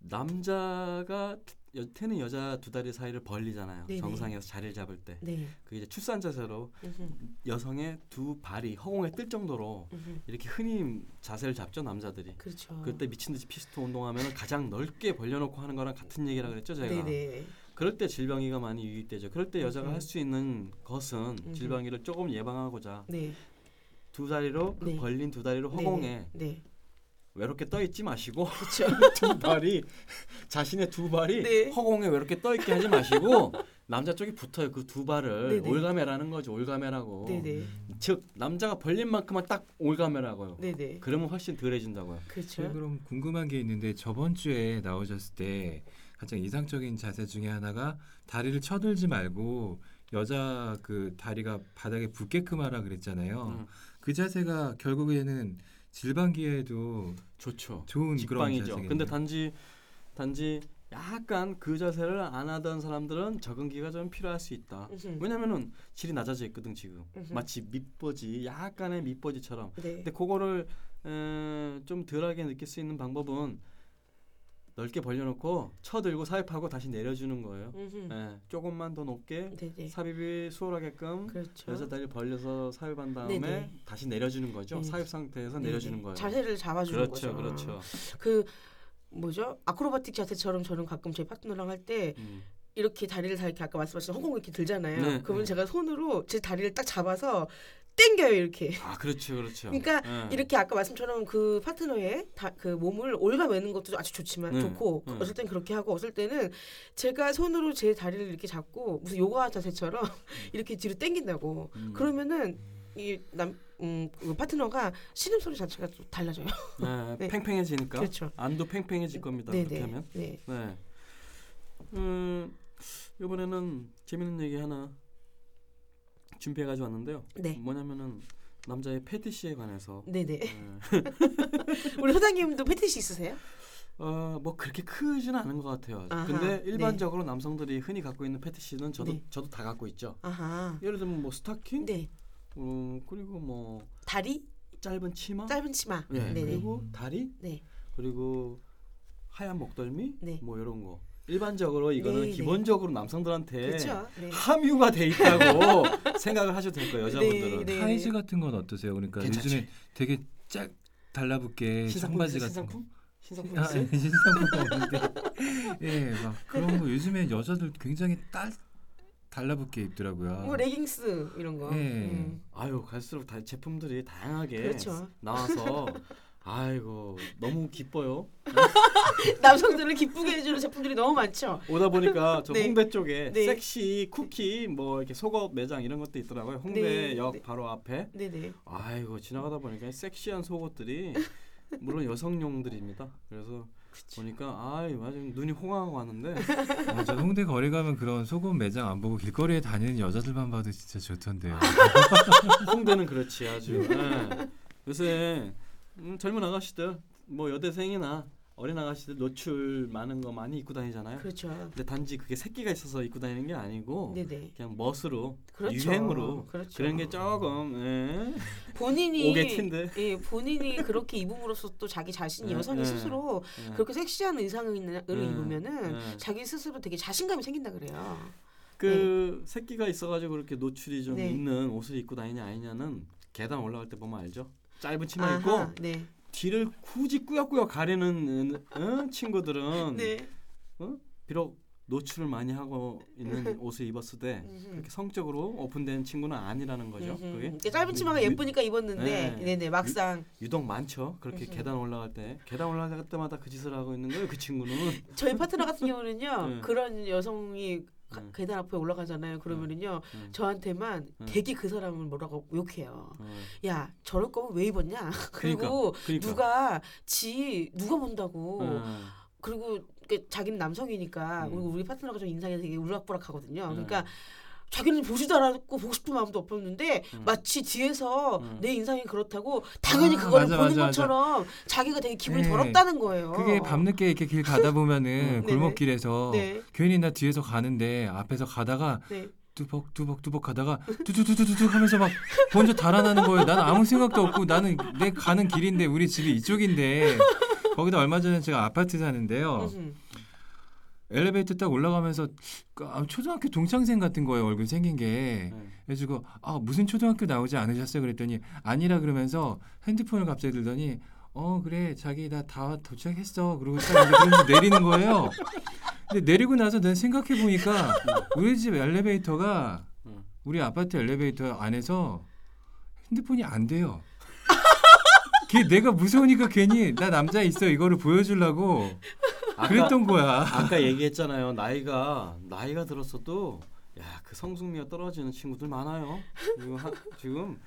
남자가 여, 태는 여자 두 다리 사이를 벌리잖아요.
네네.
정상에서 자리를 잡을 때
네.
그게 이제 출산 자세로
음흠,
여성의 두 발이 허공에 뜰 정도로
음흠.
이렇게 흔히 자세를 잡죠 남자들이.
그렇죠.
그때 미친 듯이 피스톤 운동하면 가장 넓게 벌려놓고 하는 거랑 같은 얘기라 그랬죠 제가.
네네.
그럴 때 질병이가 많이 유입되죠. 그럴 때 여자가. 할 수 있는 것은
음흠.
질병이를 조금 예방하고자
네.
두 다리로 그
네.
벌린 두 다리로 허공에
네.
외롭게 떠 있지 마시고. 두 발이 자신의 두 발이
네.
허공에 외롭게 떠 있게 하지 마시고 남자 쪽이 붙어요. 그 두 발을
네네.
올가매라는 거죠. 올가매라고.
네네.
즉 남자가 벌린 만큼만 딱 올가매라고요.
네네.
그러면 훨씬 덜해진다고요.
그렇죠.
저 그럼 궁금한 게 있는데 저번 주에 나오셨을 때 가장 이상적인 자세 중에 하나가 다리를 쳐들지 말고 여자 그 다리가 바닥에 붙게끔 하라 그랬잖아요.
음,
그 자세가 결국에는 질방기에도
좋죠.
좋은
직방이죠. 근데 단지 단지 약간 그 자세를 안 하던 사람들은 적응기가 좀 필요할 수 있다. 왜냐면은 질이 낮아져 있거든 지금. 마치 밑버지 약간의 밑버지처럼.
네.
근데 그거를 에, 좀 덜하게 느낄 수 있는 방법은 넓게 벌려놓고 쳐들고 삽입하고 다시 내려주는 거예요. 예, 조금만 더 높게
네네.
삽입이 수월하게끔
그렇죠.
여자 다리 벌려서 삽입한 다음에
네네.
다시 내려주는 거죠.
네.
삽입 상태에서
네네.
내려주는 거예요.
자세를 잡아주는
그렇죠,
거죠.
그렇죠.
그 뭐죠? 아크로바틱 자세처럼 저는 가끔 제 파트너랑 할때
음.
이렇게 다리를 다 이렇게 아까 말씀하신 허공 이렇게 들잖아요.
네,
그러면
네.
제가 손으로 제 다리를 딱 잡아서 당겨요 이렇게.
아, 그렇죠, 그렇죠.
그러니까
예.
이렇게 아까 말씀처럼 그 파트너의 다, 그 몸을 올가매는 것도 아주 좋지만
네,
좋고
네.
어떨 땐 그렇게 하고 어떨 때는 제가 손으로 제 다리를 이렇게 잡고 무슨 요가 자세처럼 이렇게 뒤로 당긴다고
음.
그러면은 이남 음, 그 파트너가 신음 소리 자체가 좀 달라져요.
네,
네.
팽팽해지니까
그렇죠.
안도 팽팽해질 겁니다. 그렇게
네네.
하면.
네.
네. 음, 이번에는 재밌는 얘기 하나 준비해 가지고 왔는데요.
네.
뭐냐면은 남자의 패티시에 관해서
네네.
네.
우리 소장님도 패티시 있으세요?
어, 뭐 그렇게 크지는 않은 것 같아요.
아하,
근데
네.
일반적으로 남성들이 흔히 갖고 있는 패티시는 저도
네.
저도 다 갖고 있죠.
아하.
예를 들면 뭐 스타킹,
네.
어, 그리고 뭐
다리
짧은 치마,
짧은 치마.
예,
네네.
그리고 다리,
네.
그리고 하얀 목덜미,
네.
뭐 이런 거. 일반적으로 이거는
네, 네.
기본적으로 남성들한테
그렇죠. 네.
함유가 돼 있다고 생각을 하셔도 될 거예요 여자분들은.
네, 네.
타이즈 같은 건 어떠세요? 그러니까
괜찮지?
요즘에 되게 짝 달라붙게
신상품
청바지 같은 거.
신상품? 신상품
아? 신상품 없는데 예, 막 그런 거 요즘에 여자들 굉장히 딱 달라붙게 입더라고요.
뭐 레깅스 이런 거.
예.
음.
아유 갈수록 다 제품들이 다양하게
그렇죠.
나와서 아이고 너무 기뻐요.
남성들을 기쁘게 해주는 제품들이 너무 많죠.
오다 보니까 저
네.
홍대 쪽에
네.
섹시 쿠키 뭐 이렇게 속옷 매장 이런 것도 있더라고요.
네,
홍대역
네.
바로 앞에.
네네.
아이고 지나가다 보니까 섹시한 속옷들이 물론 여성용들입니다. 그래서 보니까 아유 아주 눈이 호강하고 왔는데
아, 저 홍대 거리 가면 그런 속옷 매장 안 보고 길거리에 다니는 여자들만 봐도 진짜 좋던데요.
홍대는 그렇지 아주. 예. 요새 음, 젊은 아가씨들 뭐 여대생이나 어린 아가씨들 노출 많은 거 많이 입고 다니잖아요.
그렇죠.
근데 단지 그게 새끼가 있어서 입고 다니는 게 아니고
네네.
그냥 멋으로
그렇죠.
유행으로
그렇죠.
그런 게 조금 예.
본인이
오게티인데.
예, 본인이 그렇게 입음으로써 또 자기 자신이
네,
여성이
네.
스스로
예.
그렇게 섹시한 의상을
네,
입으면은
네.
자기 스스로 되게 자신감이 생긴다 그래요.
그 새끼가 있어가지고 그렇게 노출이 좀
네.
있는 옷을 입고 다니냐 아니냐는 계단 올라갈 때 보면 알죠. 짧은 치마
아하,
입고
네.
뒤를 굳이 꾸역꾸역 가리는 어? 친구들은
네.
비록 노출을 많이 하고 있는 옷을 입었을 때. 그렇게 성적으로 오픈된 친구는 아니라는 거죠. 그게
짧은 치마가
유-
예쁘니까 입었는데
네.
네. 네 막상
유 독 많죠. 그렇게. 계단 올라갈 때 계단 올라갈 때마다 그 짓을 하고 있는 거예요. 그 친구는
저희 파트너 같은 경우는요
네.
그런 여성이 가-
음.
계단 앞에 올라가잖아요. 그러면은요
음.
저한테만
음.
되게 그 사람을 뭐라고 욕해요.
어.
야 저럴 거면 왜 입었냐? 그리고
그러니까.
누가 지 누가 본다고
어.
그리고 그 자기는 남성이니까
음.
그리고 우리 파트너가 좀 인상이 되게 우락부락하거든요.
음.
그러니까 자기는 보지도 않았고 보고 싶은 마음도 없었는데
음.
마치 뒤에서
음.
내 인상이 그렇다고 당연히
아,
그거를
맞아,
보는
맞아, 맞아.
것처럼 자기가 되게 기분이
네.
더럽다는 거예요.
그게 밤늦게 이렇게 길 가다 보면은
네네.
골목길에서
네,
괜히 나 뒤에서 가는데 앞에서 가다가
네.
뚜벅 뚜벅 뚜벅 가다가 뚜두두두두둑 하면서 막 먼저 달아나는 거예요. 나는 아무 생각도 없고 나는 내 가는 길인데 우리 집이 이쪽인데 거기다 얼마 전에 제가 아파트 사는데요. 엘리베이터 딱 올라가면서 그, 아, 초등학교 동창생 같은 거예요. 얼굴 생긴 게.
네.
그래가지고 아 무슨 초등학교 나오지 않으셨어요? 그랬더니 아니라 그러면서 핸드폰을 갑자기 들더니 어 그래 자기 나 다 도착했어. 그러고 딱 내리는 거예요. 근데 내리고 나서 난 생각해 보니까 우리 집 엘리베이터가
음.
우리 아파트 엘리베이터 안에서 핸드폰이 안 돼요. 걔 내가 무서우니까 괜히 나 남자 있어 이거를 보여주려고
아까,
그랬던 거야.
아까 얘기했잖아요. 나이가 나이가 들었어도 야 그 성숙미가 떨어지는 친구들 많아요. 지금 하, 지금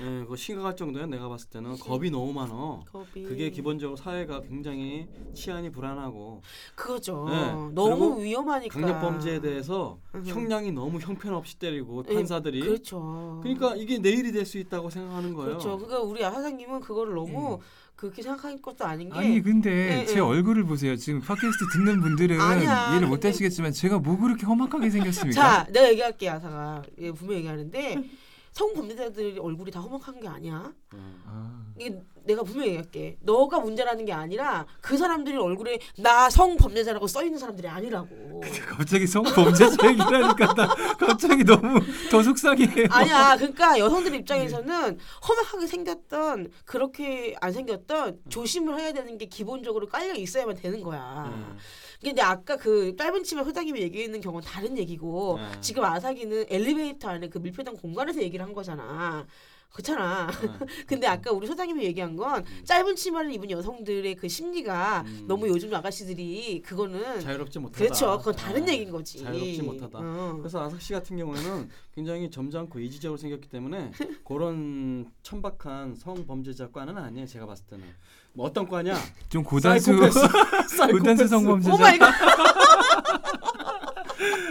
예, 그거 심각할 정도야. 내가 봤을 때는 겁이 너무 많어.
겁이
그게 기본적으로 사회가 굉장히 치안이 불안하고
그거죠.
네.
너무 위험하니까
강력 범죄에 대해서
음흠.
형량이 너무 형편없이 때리고
예,
판사들이
그렇죠.
그러니까 이게 내일이 될 수 있다고 생각하는 거예요.
그렇죠. 그러니까 우리 아 사장님은 그거를 너무
예.
그렇게 생각할 것도 아닌 게
아니 근데
예,
제
예.
얼굴을 보세요. 지금 팟캐스트 듣는 분들은
아니야,
이해를 못
근데-
하시겠지만 제가 뭐 그렇게 험악하게 생겼습니까?
자, 내가 얘기할게 아사가 예, 분명 얘기하는데 성범죄자들 얼굴이 다 험악한 게 아니야.
음.
아,
이게 내가 분명히 얘기할게. 너가 문제라는 게 아니라 그 사람들이 얼굴에 나 성범죄자라고 써 있는 사람들이 아니라고.
갑자기 성범죄자 얘기라니까 나 갑자기 너무 더 속상해요.
아니야. 그러니까 여성들 입장에서는 험악하게 생겼던 그렇게 안 생겼던 조심을 해야 되는 게 기본적으로 깔려 있어야만 되는 거야.
음.
근데 아까 그 짧은 치마 소장님이 얘기했는 경우는 다른 얘기고
네.
지금 아사기는 엘리베이터 안에 그 밀폐된 공간에서 얘기를 한 거잖아. 그렇잖아. 근데 아까 우리 소장님이 얘기한 건 짧은 치마를 입은 여성들의 그 심리가
음.
너무 요즘 아가씨들이 그거는
자유롭지 못하다.
그렇죠. 그건 다른
어.
얘기인 거지.
자유롭지 못하다.
어.
그래서 아삭 씨 같은 경우에는 굉장히 점잖고 이지적으로 생겼기 때문에 그런 천박한 성범죄자과는 아니에요. 제가 봤을 때는 뭐 어떤 과냐?
좀 고단수. 고단수. 성범죄자.
oh my god.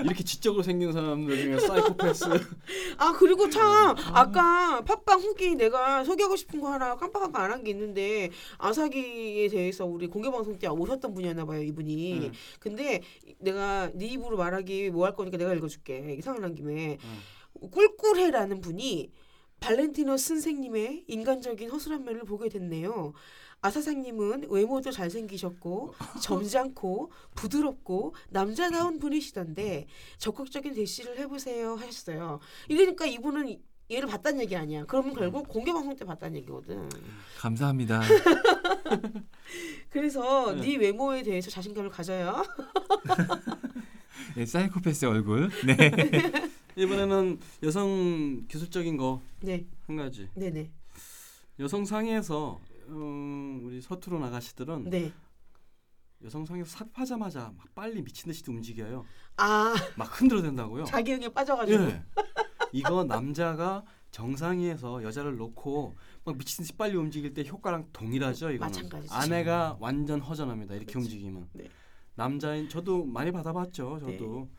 이렇게 지적으로 생긴 사람들 중에 사이코패스.
아 그리고 참 아까 팟빵 후기 내가 소개하고 싶은 거 하나 깜빡하고 안 한 게 있는데 아삭이에 대해서 우리 공개 방송 때 오셨던 분이었나 봐요 이분이.
응.
근데 내가 네 입으로 말하기 뭐 할 거니까 내가 읽어줄게 생각난 김에
응.
꿀꿀해라는 분이 발렌티노 선생님의 인간적인 허술한 면을 보게 됐네요. 아사상님은 외모도 잘생기셨고 점잖고 부드럽고 남자다운 분이시던데 적극적인 대시를 해보세요 하셨어요. 이러니까 이분은 얘를 봤다는 얘기 아니야. 그러면 결국 공개 방송 때 봤다는 얘기거든.
감사합니다.
그래서
네.
네 외모에 대해서 자신감을 가져요.
예, 사이코패스 얼굴. 네.
이번에는 여성 기술적인 거한
네,
가지.
네네,
여성 상의에서 음, 우리 서투른 아가씨들은
네.
여성 상의에서 삽입하자마자 막 빨리 미친 듯이 움직여요.
아
막 흔들어댄다고요.
자기 형에 빠져가지고.
예. 이거 남자가 정상위에서 여자를 놓고 막 미친 듯이 빨리 움직일 때 효과랑 동일하죠. 이거는
마찬가지죠.
아내가 완전 허전합니다. 이렇게
그렇죠.
움직이면
네.
남자인 저도 많이 받아봤죠. 저도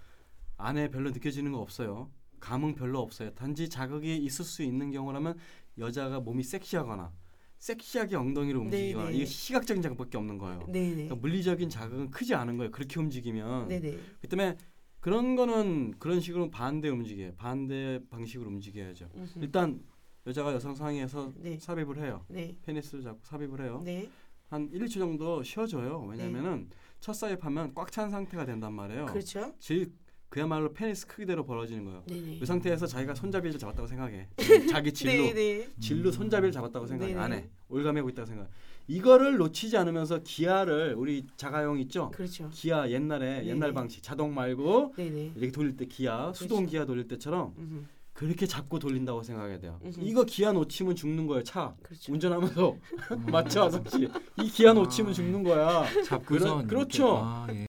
아내 별로 느껴지는 거 없어요. 감흥 별로 없어요. 단지 자극이 있을 수 있는 경우라면 여자가 몸이 섹시하거나 섹시하게 엉덩이를 움직이거나
네네.
이게 시각적인 자극밖에 없는 거예요. 그러니까 물리적인 자극은 크지 않은 거예요. 그렇게 움직이면
네네.
그 때문에 그런 거는 그런 식으로 반대 움직여요. 반대 방식으로 움직여야죠.
음흠.
일단 여자가 여성 상의에서
네.
삽입을 해요.
네.
페니스를 잡고 삽입을 해요.
네.
한 1, 2초 정도 쉬어줘요. 왜냐면은 첫 삽입하면 꽉 찬 상태가 된단 말이에요.
그렇죠.
즉 그야말로 페니스 크기대로 벌어지는 거예요.
네네.
그 상태에서 자기가 손잡이를 잡았다고 생각해. 자기 질로
네네.
질로 손잡이를 잡았다고 생각해.
네네.
안 해. 올가매고 있다고 생각해. 이거를 놓치지 않으면서 기어를 우리 자가용 있죠?
그렇죠.
기어 옛날에
네네.
옛날 방식 자동 말고
네네.
이렇게 돌릴 때 기어 수동
그렇죠.
기어 돌릴 때처럼
음흠.
그렇게 잡고 돌린다고 생각해야 돼요.
음흠.
이거 기아 놓치면 죽는 거예요. 차
그렇죠.
운전하면서 맞죠 아석 씨? 이 기아 놓치면 죽는 거야.
잡고선
그렇죠.
아, 예.